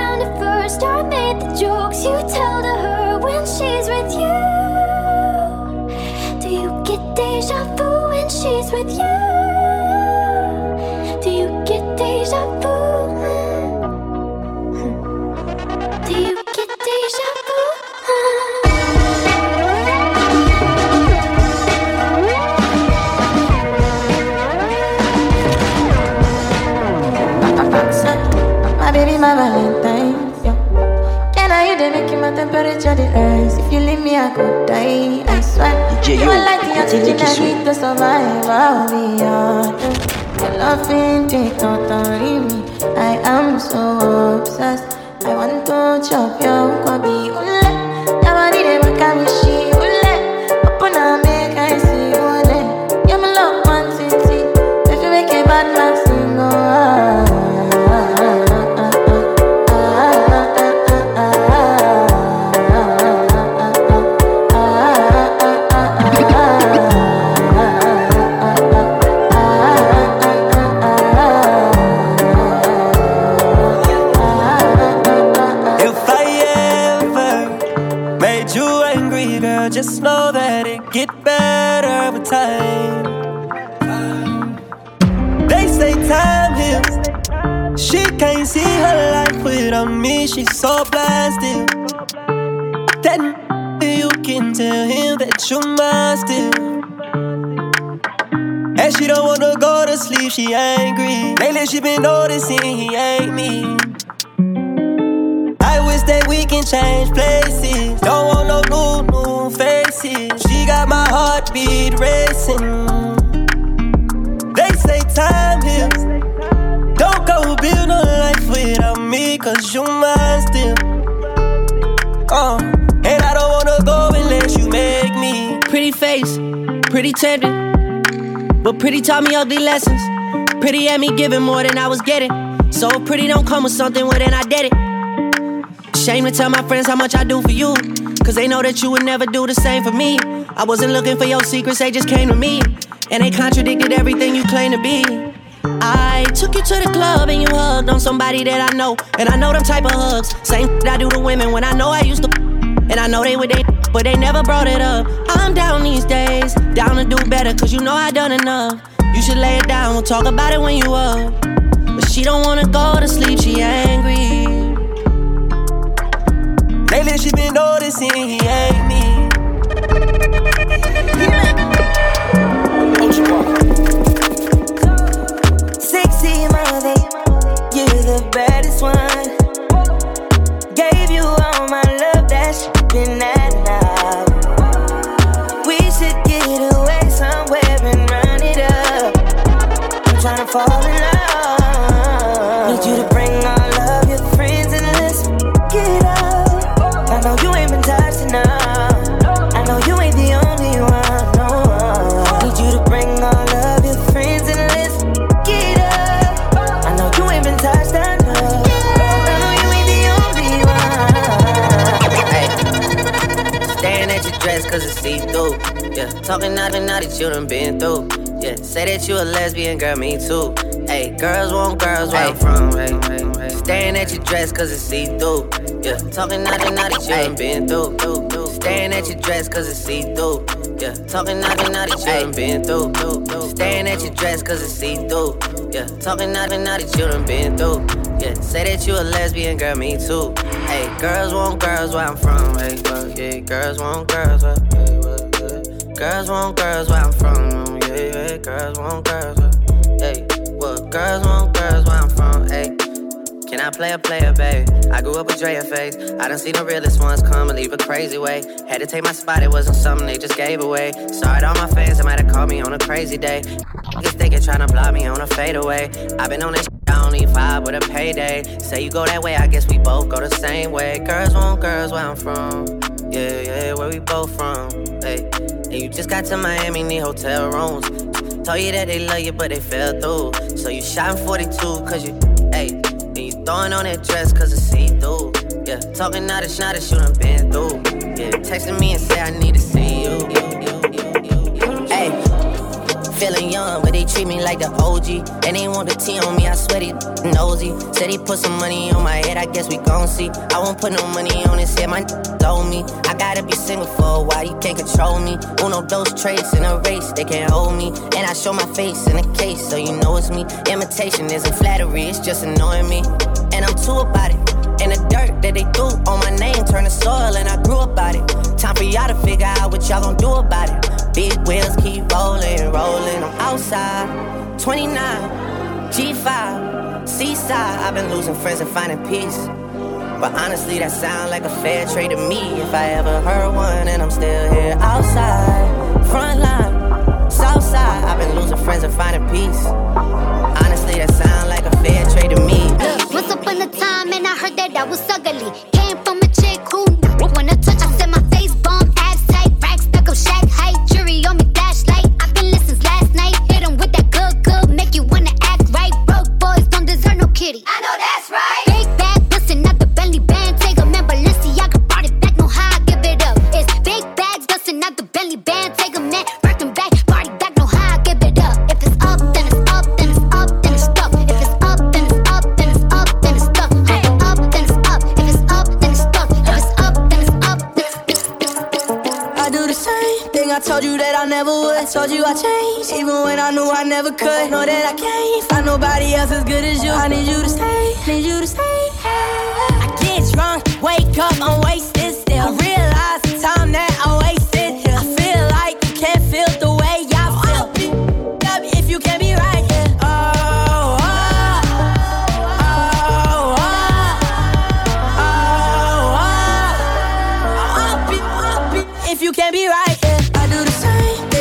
I made the jokes you tell to her when she's with you. Do you get deja vu when she's with you? Temperature the rise? If you leave me, I could die. I swear. DJ, you are like the oxygen I need to survive. I'll be honest. Your loving take totally me. I am so obsessed. I want to chop your kwabi. Just know that it get better with time. They say time heals. She can't see her life without me. She's so still. Then you can tell him that you're mine still. And she don't wanna go to sleep, she angry. Lately she been noticing he ain't me. I wish that we can change places. Don't want no new She got my heartbeat racing. They say time heals. Don't go build no life without me, cause you mine still. Uh, and I don't wanna go unless you make me. Pretty face, pretty tender. But pretty taught me ugly lessons. Pretty had me giving more than I was getting. So pretty don't come with something, well then I did it. Shame to tell my friends how much I do for you. Cause they know that you would never do the same for me. I wasn't looking for your secrets, they just came to me. And they contradicted everything you claim to be. I took you to the club and you hugged on somebody that I know. And I know them type of hugs. Same that I do to women when I know I used to. And I know they would they but they never brought it up. I'm down these days, down to do better, cause you know I done enough. You should lay it down, we'll talk about it when you up. But she don't wanna go to sleep, she angry. Lately she been noticing he ain't me. Sexy mother, you're the baddest one. Gave you all my love, that's been that Talking nothing now that you done been through. Yeah, say that you a lesbian, girl, me too. Hey, girls want girls where I'm from. Hey, hey, hey. Staring at your dress cause it's see through. Yeah, talking nothing now that you done been through. through, through. Staring at your dress cause it's see through. Yeah, talking nothing now that you done been through. through. Staring at your dress cause it's see through. Yeah, talking nothing now that you done been through. Yeah, say that you a lesbian, girl, me too. Hey, girls want girls where I'm from. Hey, yeah, girls want girls where. Hey, yeah. Girls want girls where I'm from. Yeah, yeah, girls want girls. Hey, well, girls want girls where I'm from. Hey. Can I play a player, baby? I grew up with Drea face. I done seen the realest ones come and leave a crazy way. Had to take my spot, it wasn't something they just gave away. Sorry to all my fans, they might have called me on a crazy day. Niggas thinking tryna block me on a fadeaway. i been on this shit, I only vibe with a payday. Say you go that way, I guess we both go the same way. Girls want girls where I'm from. Yeah, yeah, where we both from. Hey, and you just got to Miami, need hotel rooms. Told you that they love you, but they fell through. So you shot in 42, cause you, hey. Then you throwing on that dress cause it's see through. Yeah, talking out of shot done been through. Yeah, texting me and say I need to see you. Feeling young, but they treat me like the OG. And they want the T on me, I swear they nosy. Said he put some money on my head, I guess we gon' see. I won't put no money on his head, my told me. I gotta be single for a while, you can't control me. Uno, those traits in a race, they can't hold me. And I show my face in a case, so you know it's me. Imitation isn't flattery, it's just annoying me. And I'm too about it. And the dirt that they threw on my name turned to soil, and I grew up about it. Time for y'all to figure out what y'all gon' do about it. Big wheels keep rolling, rolling. I'm outside, 29, G5, Seaside. I've been losing friends and finding peace. But honestly, that sound like a fair trade to me. If I ever heard one, and I'm still here outside, front line, south side. I've been losing friends and finding peace. Honestly, that sound like a fair trade to me. Upon a time, and I heard that I was ugly. Came from a chick who wanna touch. I said my face bomb, abs tight, racks stuck up, shack height, jury on me, flashlight. I've been listening last night. Hit 'em with that good, good, make you wanna act right. Broke boys don't deserve no kitty. I know that's right. Never would. Told you I changed, even when I knew I never could. Know that I can't find nobody else as good as you. I need you to stay Need you to stay. I get drunk, wake up, I'm wasted still. I realize the time that I wasted here. I feel like you can't feel the way I feel. Up if you can't be right here. Oh, oh, oh, oh, oh, oh. Up it, up it, If you can't be right here, I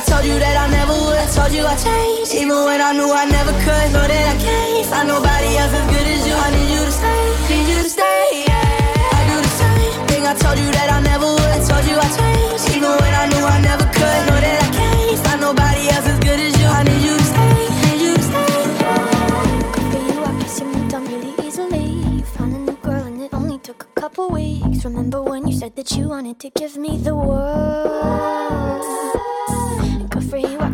I told you that I never would. I Told you I changed, even when I knew I never could. Know that I can't find nobody else as good as you. I need you to stay, need you to stay. Yeah. I do the same thing. I told you that I never would. I Told you I changed, even when I knew I never could. Know that I can't find nobody else as good as you. I need you to stay, need you to stay. For you, I guess you moved on really easily. You found a new girl and it only took a couple weeks. Remember when you said that you wanted to give me the world?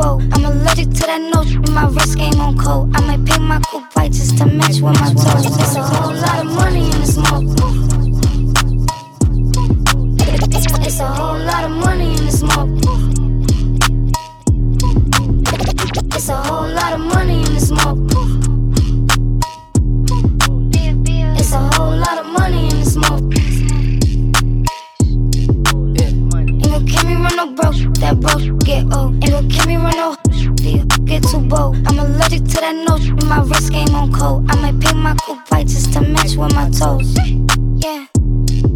I'm allergic to that note, when my wrist game on cold. I might paint my coupe white just to match with my toes. It's a whole lot of money in the smoke. I'm allergic to that note, my wrist game on cold. I might paint my coupe white just to match with my toes. Yeah,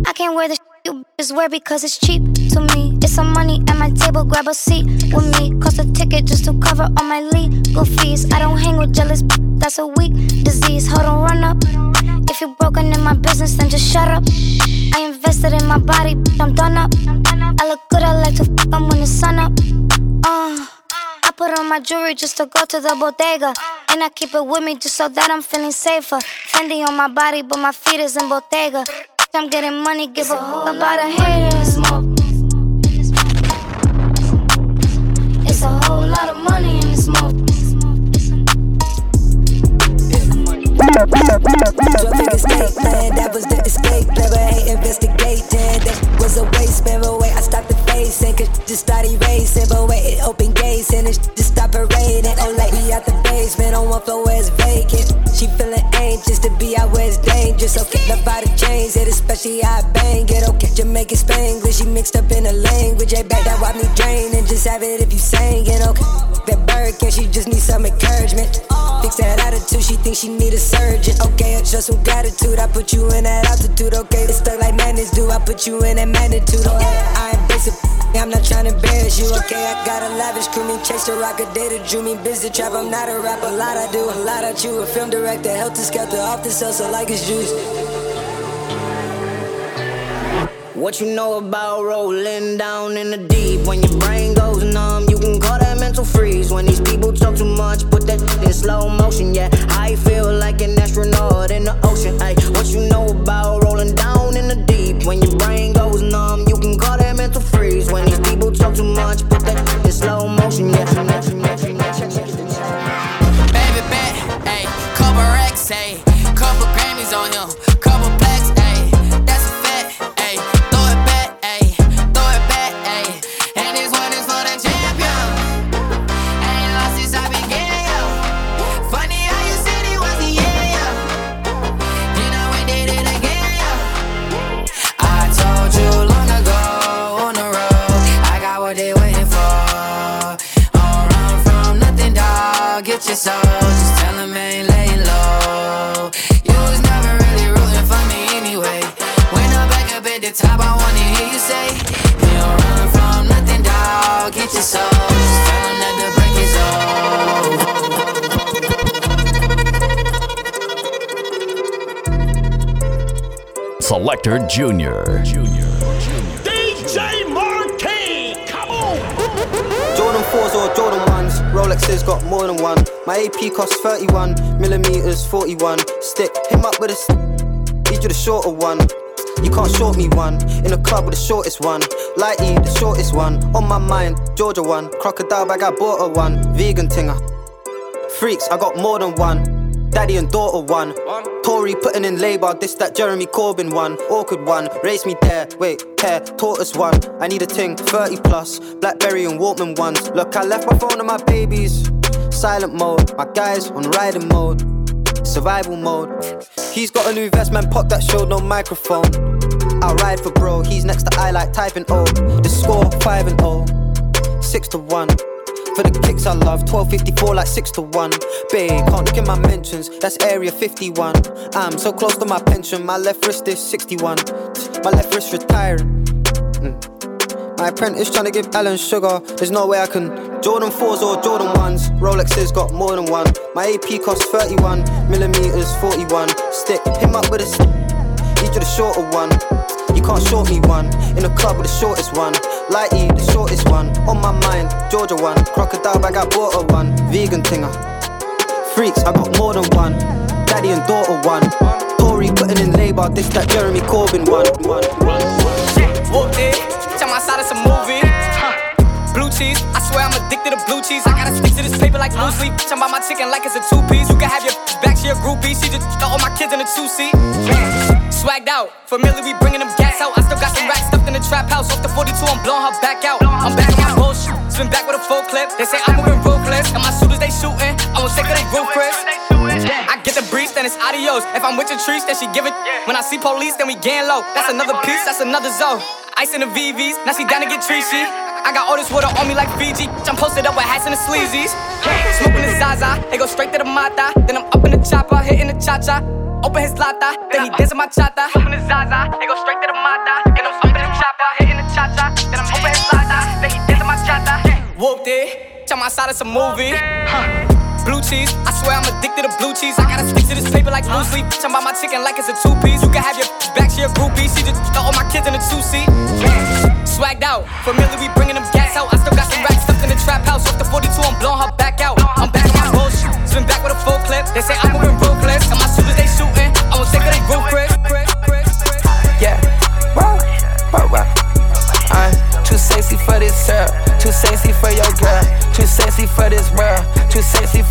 I can't wear the you bitches wear because it's cheap to me. It's some money at my table, grab a seat with me. Cost a ticket just to cover all my legal fees. I don't hang with jealous, that's a weak disease. Hold on, run up. If you're broken in my business, then just shut up. I invested in my body, I'm done up. I look good, I like to fuck, I'm when the sun up. Uh, put on my jewelry just to go to the bodega. And I keep it with me just so that I'm feeling safer. Fendi on my body, but my feet is in Bottega. I'm getting money, give a fuck about a haters. It's a whole lot of money in the smoke. Drug escape plan, that was the escape but ain't investigating. That was a waste, but wait, I stopped the facing, cause just started racing, but wait, it opened gates and it just stopped parading. Oh, like we out the basement on one floor where it's vacant. She feeling anxious to be out where it's dangerous. Okay, love by the chains, it especially I bang it. Okay, Jamaican Spanglish, she mixed up in the language. Hey, back that wipe me drain and just have it if you sang it. Okay, that bird can she just need some encouragement. Fix that attitude, she thinks she need a surgeon. Okay, I trust some gratitude. I put you in that altitude. Okay, it's stuck like madness do. I put you in that magnitude. Oh, I ain't basic. I'm not trying to embarrass you. Okay, I got a lavish crew. Me chase the rocket data, drew me busy trap. I'm not a rap, a lot I do, a lot I chew. A film director, helter skelter, off the cell, so like it's juice. What you know about rolling down in the deep? When your brain goes numb, you can call that mental freeze. When these people talk too much, put that in slow motion. Yeah, I feel like an astronaut in the ocean. Ay, what you know about rolling down in the deep? When your brain goes numb, you can call that mental freeze. When these people talk too much, put that in slow motion. Yeah. The top, I wanna hear you say, You don't run from nothing, dog. Get your soul. Just tell him that the break is Selector Junior. Junior. DJ Marquis, come on! Jordan 4s or Jordan 1s, Rolexes got more than one. My AP costs 31, millimeters 41. Stick him up with a st- need you the shorter one. You can't short me one. In a club with the shortest one. Lighty, the shortest one. On my mind, Georgia one. Crocodile bag, I bought her one. Vegan tinger. Freaks, I got more than one. Daddy and daughter one. Tory putting in labor, this that Jeremy Corbyn one. Awkward one, race me there. Wait, hair, tortoise one. I need a ting, 30 plus. Blackberry and Walkman ones. Look, I left my phone and my babies. Silent mode, my guys on riding mode. Survival mode. He's got a new vest, man, pop that showed no microphone. I'll ride for bro, he's next to I like typing O. The score 5 and 0. 6 to 1. For the kicks I love, 1254 like 6 to 1. Babe, can't look in my mentions, that's area 51. I'm so close to my pension, my left wrist is 61. My left wrist retiring. My apprentice trying to give Alan Sugar, there's no way I can. Jordan 4s or Jordan 1s, Rolexes got more than one. My AP costs 31, millimeters 41. Stick him up with a stick, need you the shorter one. You can't short me one. In the club with the shortest one. Lighty, the shortest one. On my mind, Georgia one. Crocodile bag, I bought her one. Vegan tinger. Uh. Freaks, I got more than one. Daddy and daughter one. Tory putting in labor, this that Jeremy Corbyn one. one, one. Whooped it, tell my side it's a movie. Blue cheese, I swear I'm addicted to blue cheese. I gotta stick to this paper like blue sleep. Bitch, I'm my chicken like it's a two piece. You can have your back, she a groupie. She just all my kids in a two seat. Swagged out, familiar, we bringing them gas out. I still got some racks stuffed in the trap house. Off the 42, I'm blowing her back out. I'm back on bullshit, spin back with a full clip. They say I'm moving ruthless, and my shooters they shooting. I won't take her, they Chris. I get the breeze, then it's adios. If I'm with your trees, then she give it. When I see police, then we gang low. That's another piece, that's another zone. Ice in the VVs, now she down to get treachy. I got all this water on me like Fiji. I'm posted up with hats and the sleazies. Smoking the Zaza, they go straight to the Mata. Then I'm up in the chopper, hitting the cha cha. Open his lata, then he dancing my chata. Smoking the Zaza, they go straight to the Mata. Then I'm up in the chopper, hitting the cha cha. Then I'm open his lata, then he dancing my chata. Whooped it, tell my side it's a movie. Huh. Blue cheese, I swear I'm addicted to blue cheese. I gotta stick to this paper like blue sleep. Bitch, I'm my chicken like it's a two piece. You can have your back, she a groupie. She just throw all my kids in a two seat. Swagged out, familiar, we bringing them gas out. I still got some racks stuffed in the trap house. Off the 42, I'm blowing her back out. I'm back on my bullshit, spin back with a full clip. They say I'm moving ruthless, and my shooters they shooting. I won't take her, they Chris. Yeah. I'm too sexy for this syrup, too sexy for your girl, too sexy for this world, too sexy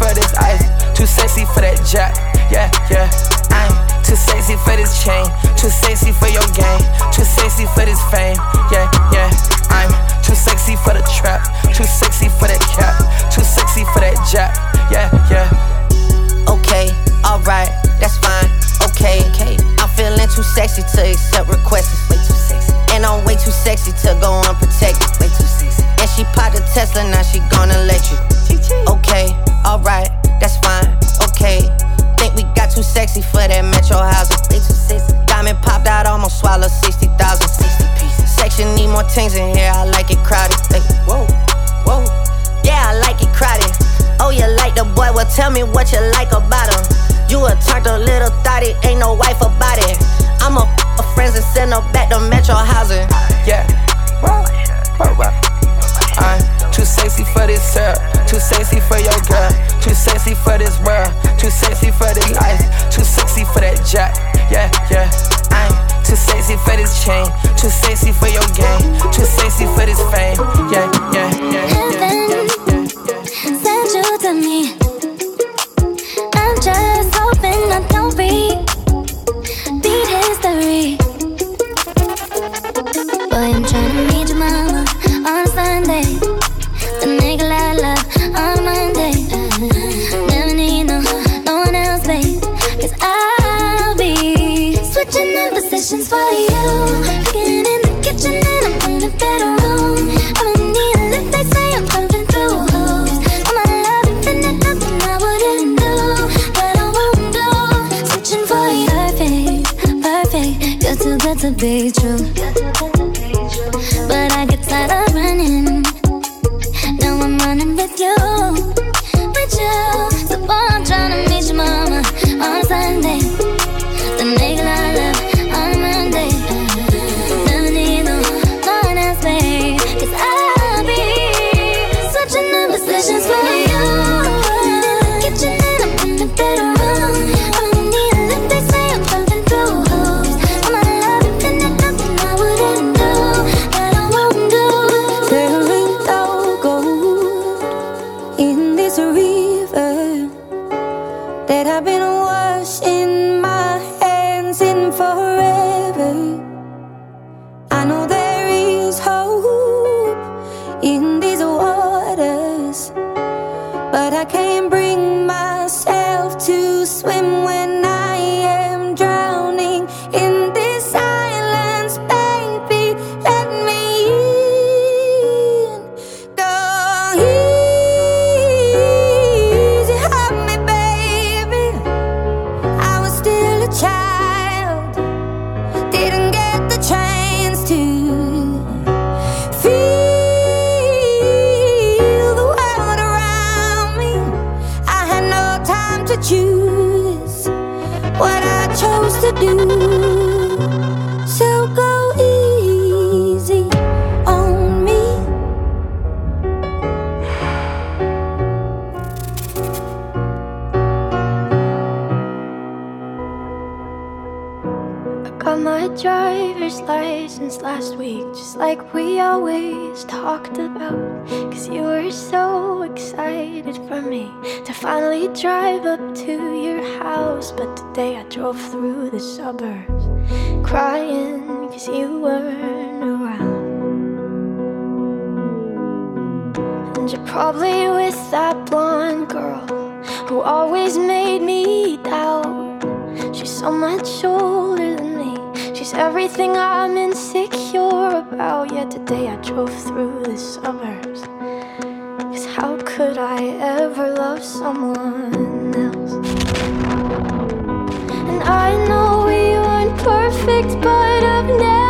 Washing in my hands in forever. like we always talked about. Cause you were so excited for me to finally drive up to your house. But today I drove through the suburbs crying cause you weren't around. And you're probably with that blonde girl who always made me doubt. She's so much older than me, she's everything I'm insecure. Oh, yeah, today I drove through the suburbs. Cause how could I ever love someone else? And I know we weren't perfect, but I've never.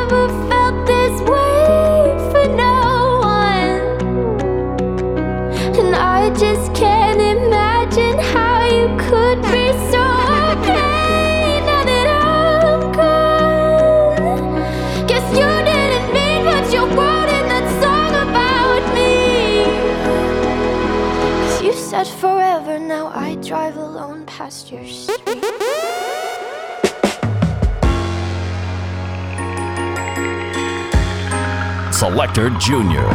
Selector Junior.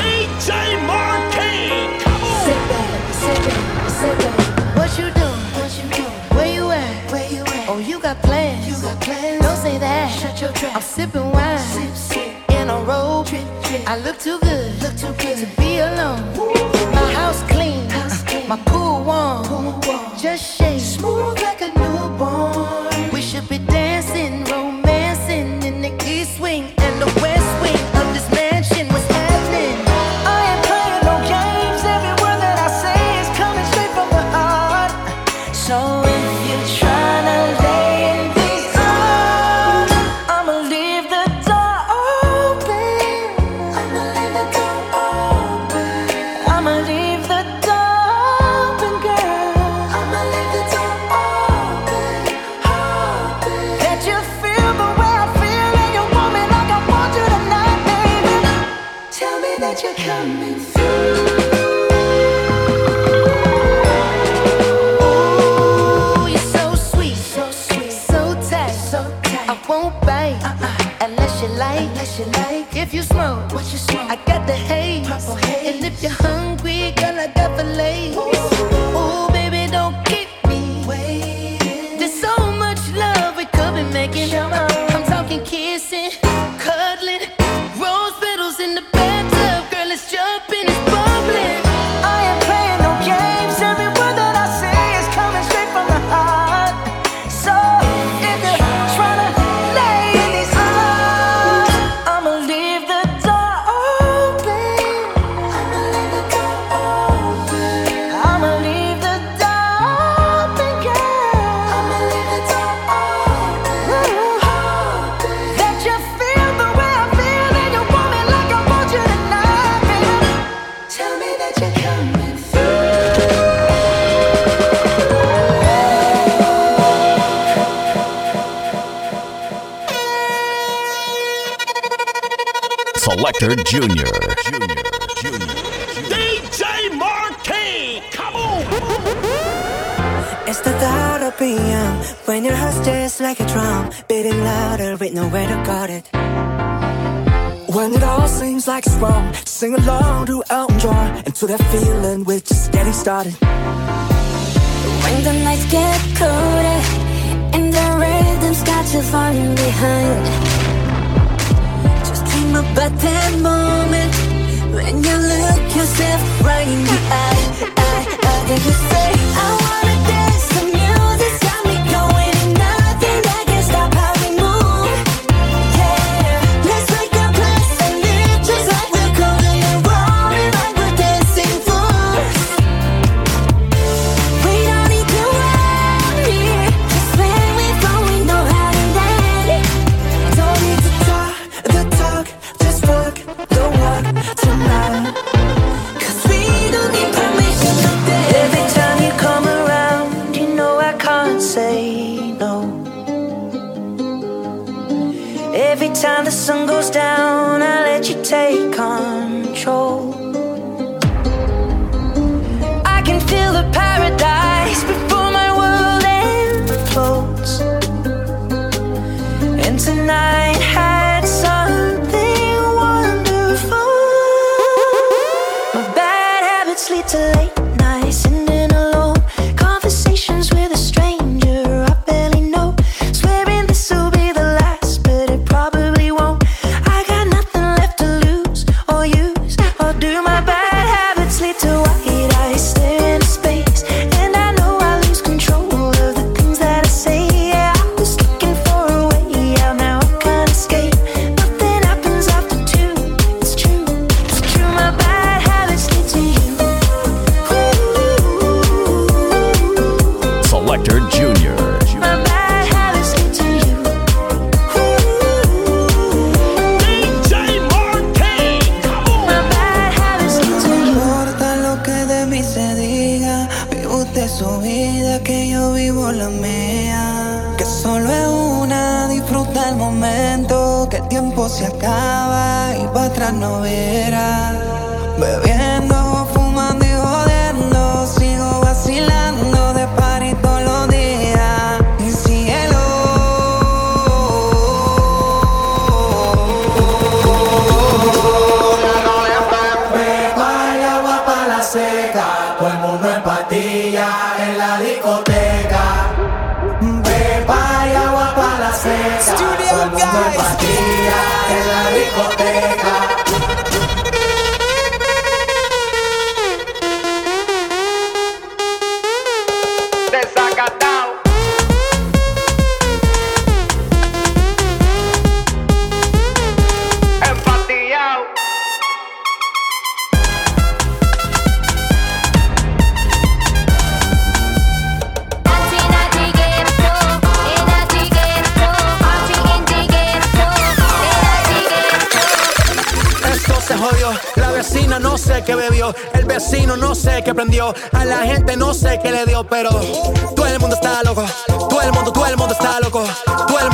DJ Marquee! Come on! Sit sit sit. What you doing? What you doing? Where you at? Where you at? Oh, you got plans. You got plans. Don't say that. Shut your trap. I'm sipping wine. Sip, sip. In a robe. Trip, trip. I look too good. Look too good to be alone. My house clean. House clean. My pool warm. Pool warm. Just shake. Smooth.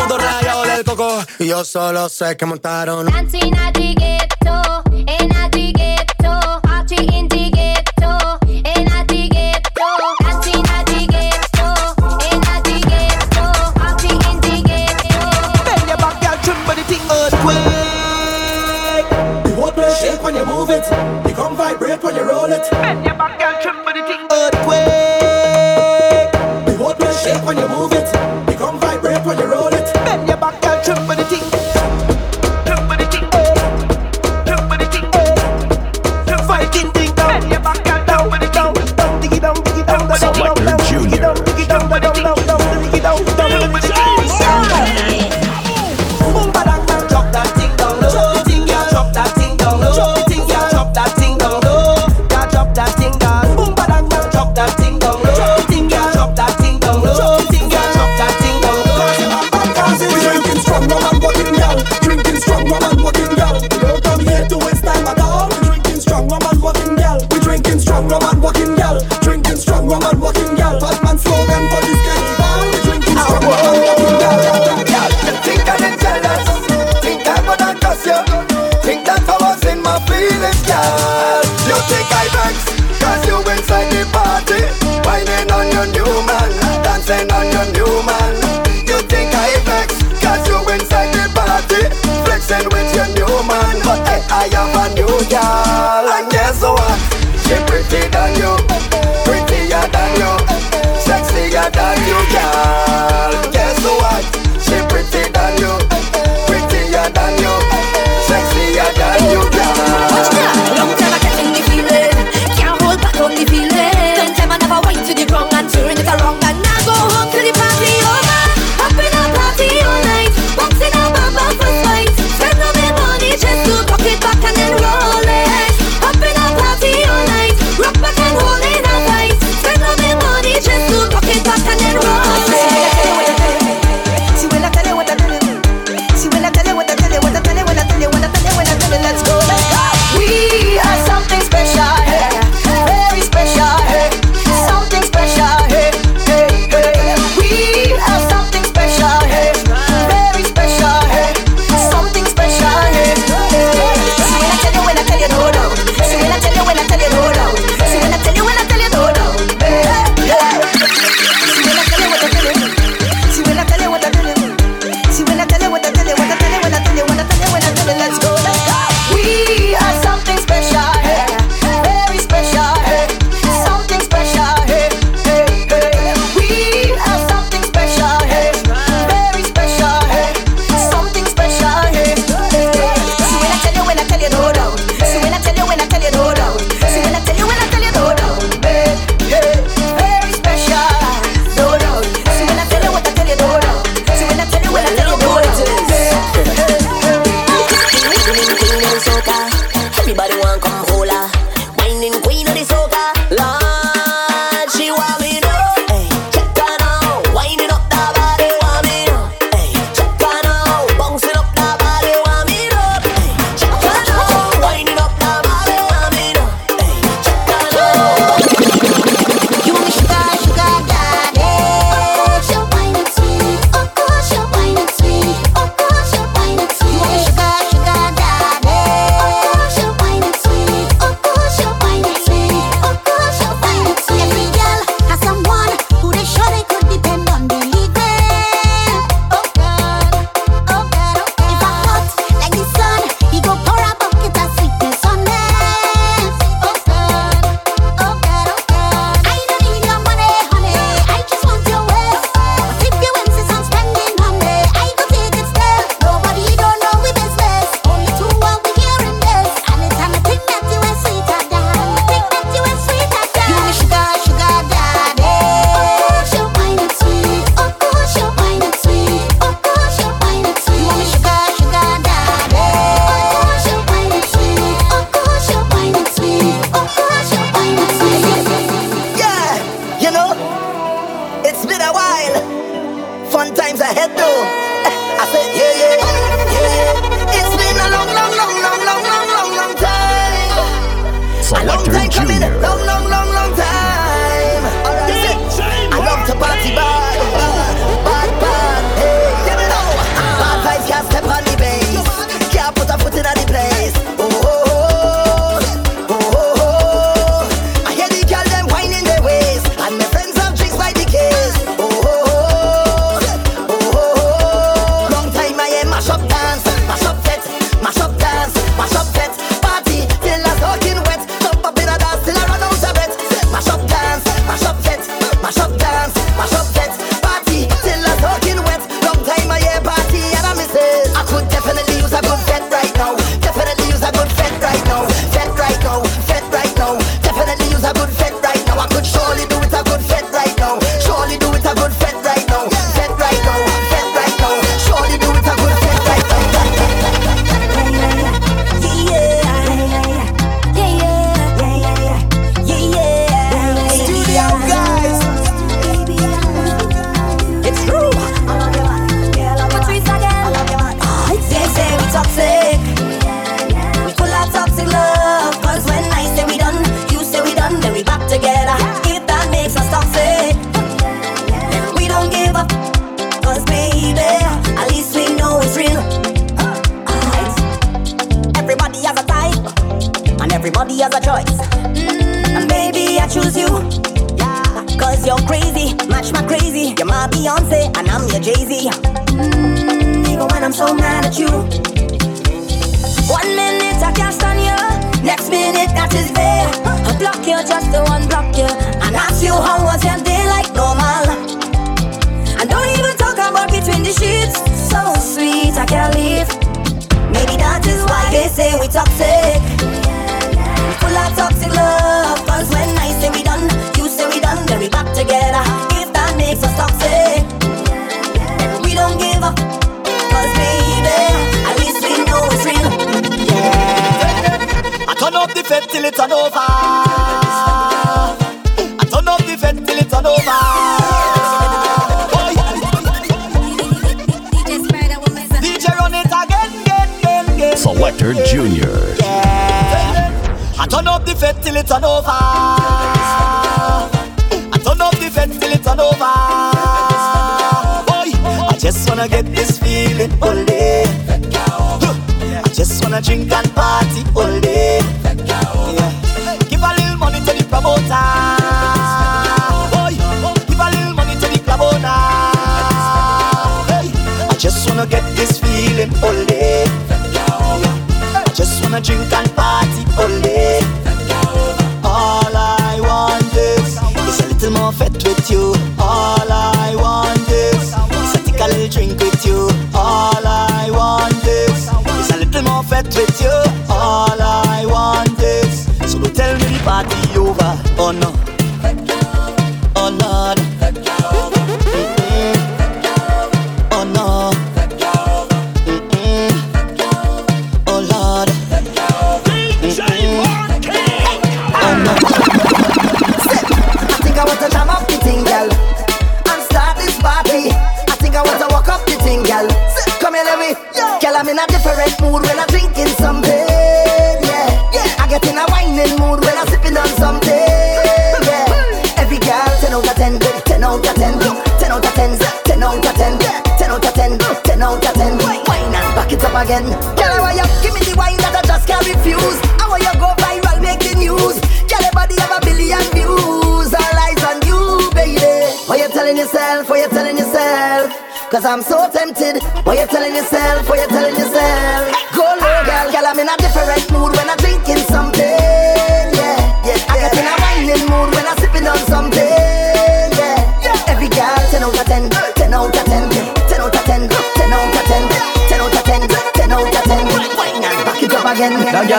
todo rayado del coco. Y yo solo sé que montaron. Dancing at the ghetto, the in the the. Dancing at the the in the thing earthquake. The shake when you move it. You come vibrate when you roll it.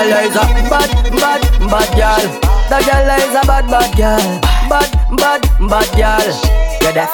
Girl is a bad, bad, bad girl. That girl is a bad, bad girl. Bad, bad, bad girl. You deaf?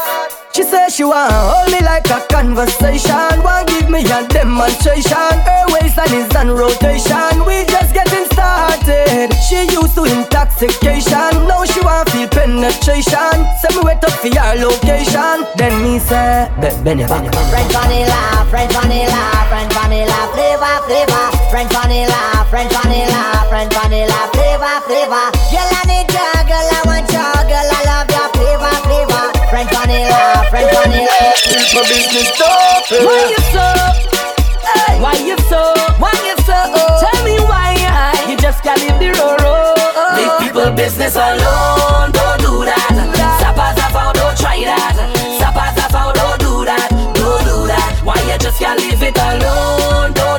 She says she want me like a conversation. Want give me a demonstration. Her waistline is on rotation. We just getting started. She used to intoxication. Now she want feel penetration. Send me wait up for your location. Then me say, be- bend your back. French vanilla, French vanilla, French vanilla, flavor, flavor. French vanilla, French vanilla, French vanilla, flavor, flavor. Girl, I need you, girl, I want you, girl, I love your flavor, flavor. French vanilla, French vanilla. For business stupid. Why you so? Hey. Why you so? Why you so? Oh? Tell me why you just can't leave the road. Oh. Leave people business alone, don't do that. Sapa sapa, oh, don't try that. Sapa sapa, don't do that, don't do that. Why you just can't leave it alone? Don't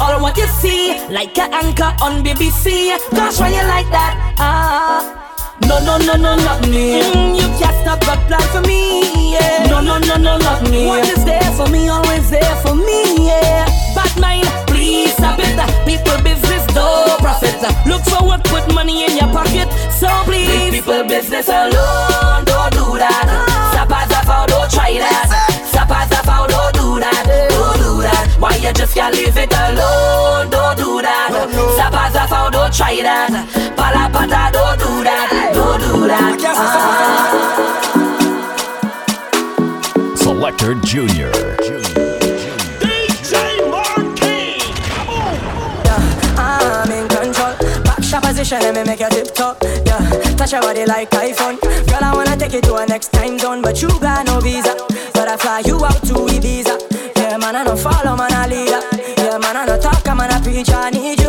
all what you see, like an anchor on BBC. Gosh, when you like that, ah. No, no, no, no, not me. Mm, you can't stop God plan for me, yeah. No, no, no, no, not me. What is there for me, always there for me, yeah. Bad mind, please stop it. People business, no profit. Look for work, put money in your pocket. So please. Leave people business alone, don't do that. Stop as I don't try that. Why you just can't leave it alone? Don't do that. No, no. Don't try that. Don't do that. Don't do that. Uh. Selector Junior. DJ Yeah, I'm in control. Back position and me make you tiptoe. Yeah, touch your body like iPhone. Girl, I wanna take you to a next time zone, but you got no visa. But I fly you out to Ibiza man, I no follow, man, I leader. Yeah, man, I no talk, man, I preach, I need you.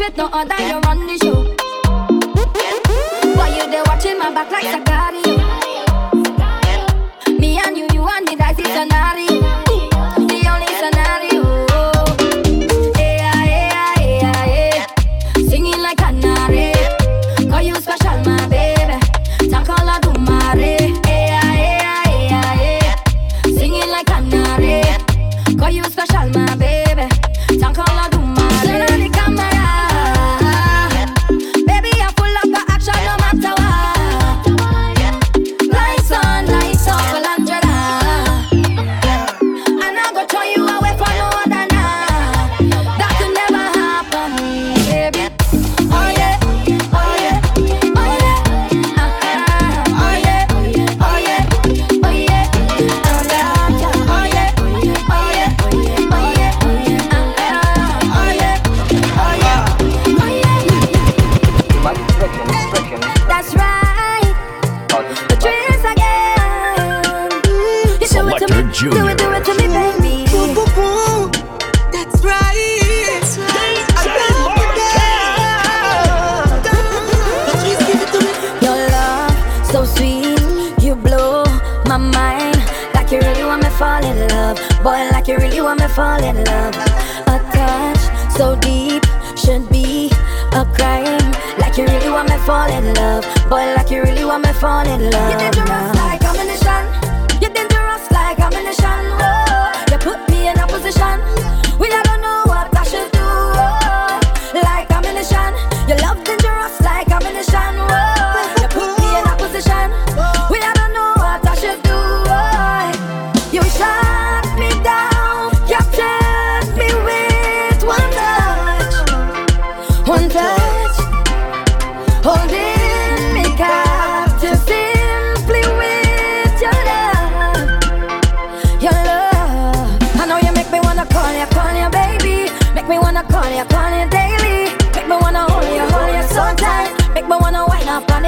with no other, you run the show. Why you there watching my back like a guardian? Boy, like you really want me fall in love. A touch so deep should be a crime. Like you really want me fall in love. Boy, like you really want me fall in love. You're dangerous like ammunition. You're dangerous like ammunition.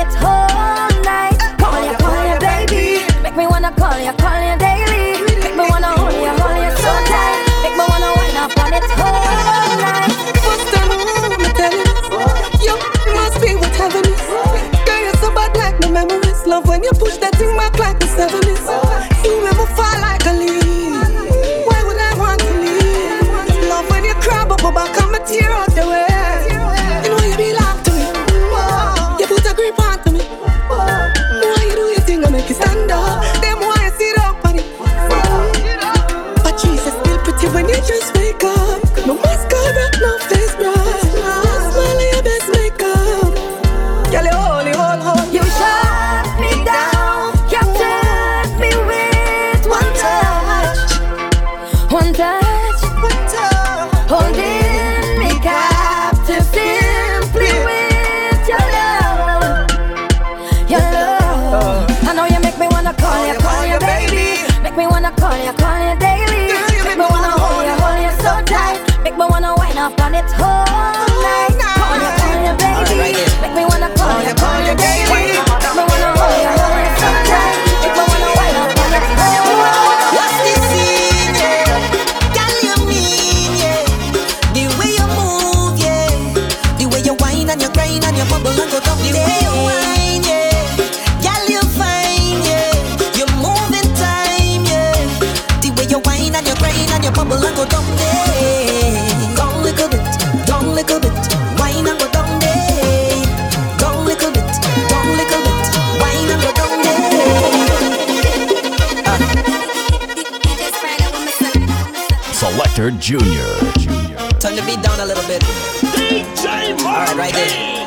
it whole night. Call ya, call ya, baby. Make me wanna call ya, call ya daily. Make me wanna hold ya, hold ya so tight. Make me wanna wind up on it whole night. First time I'm you, must be with heaven. Girl, you're so bad like my memories. Love when you push that thing back like the 70s. Hunter Jr. Turn the beat down a little bit. DJ All right, right there.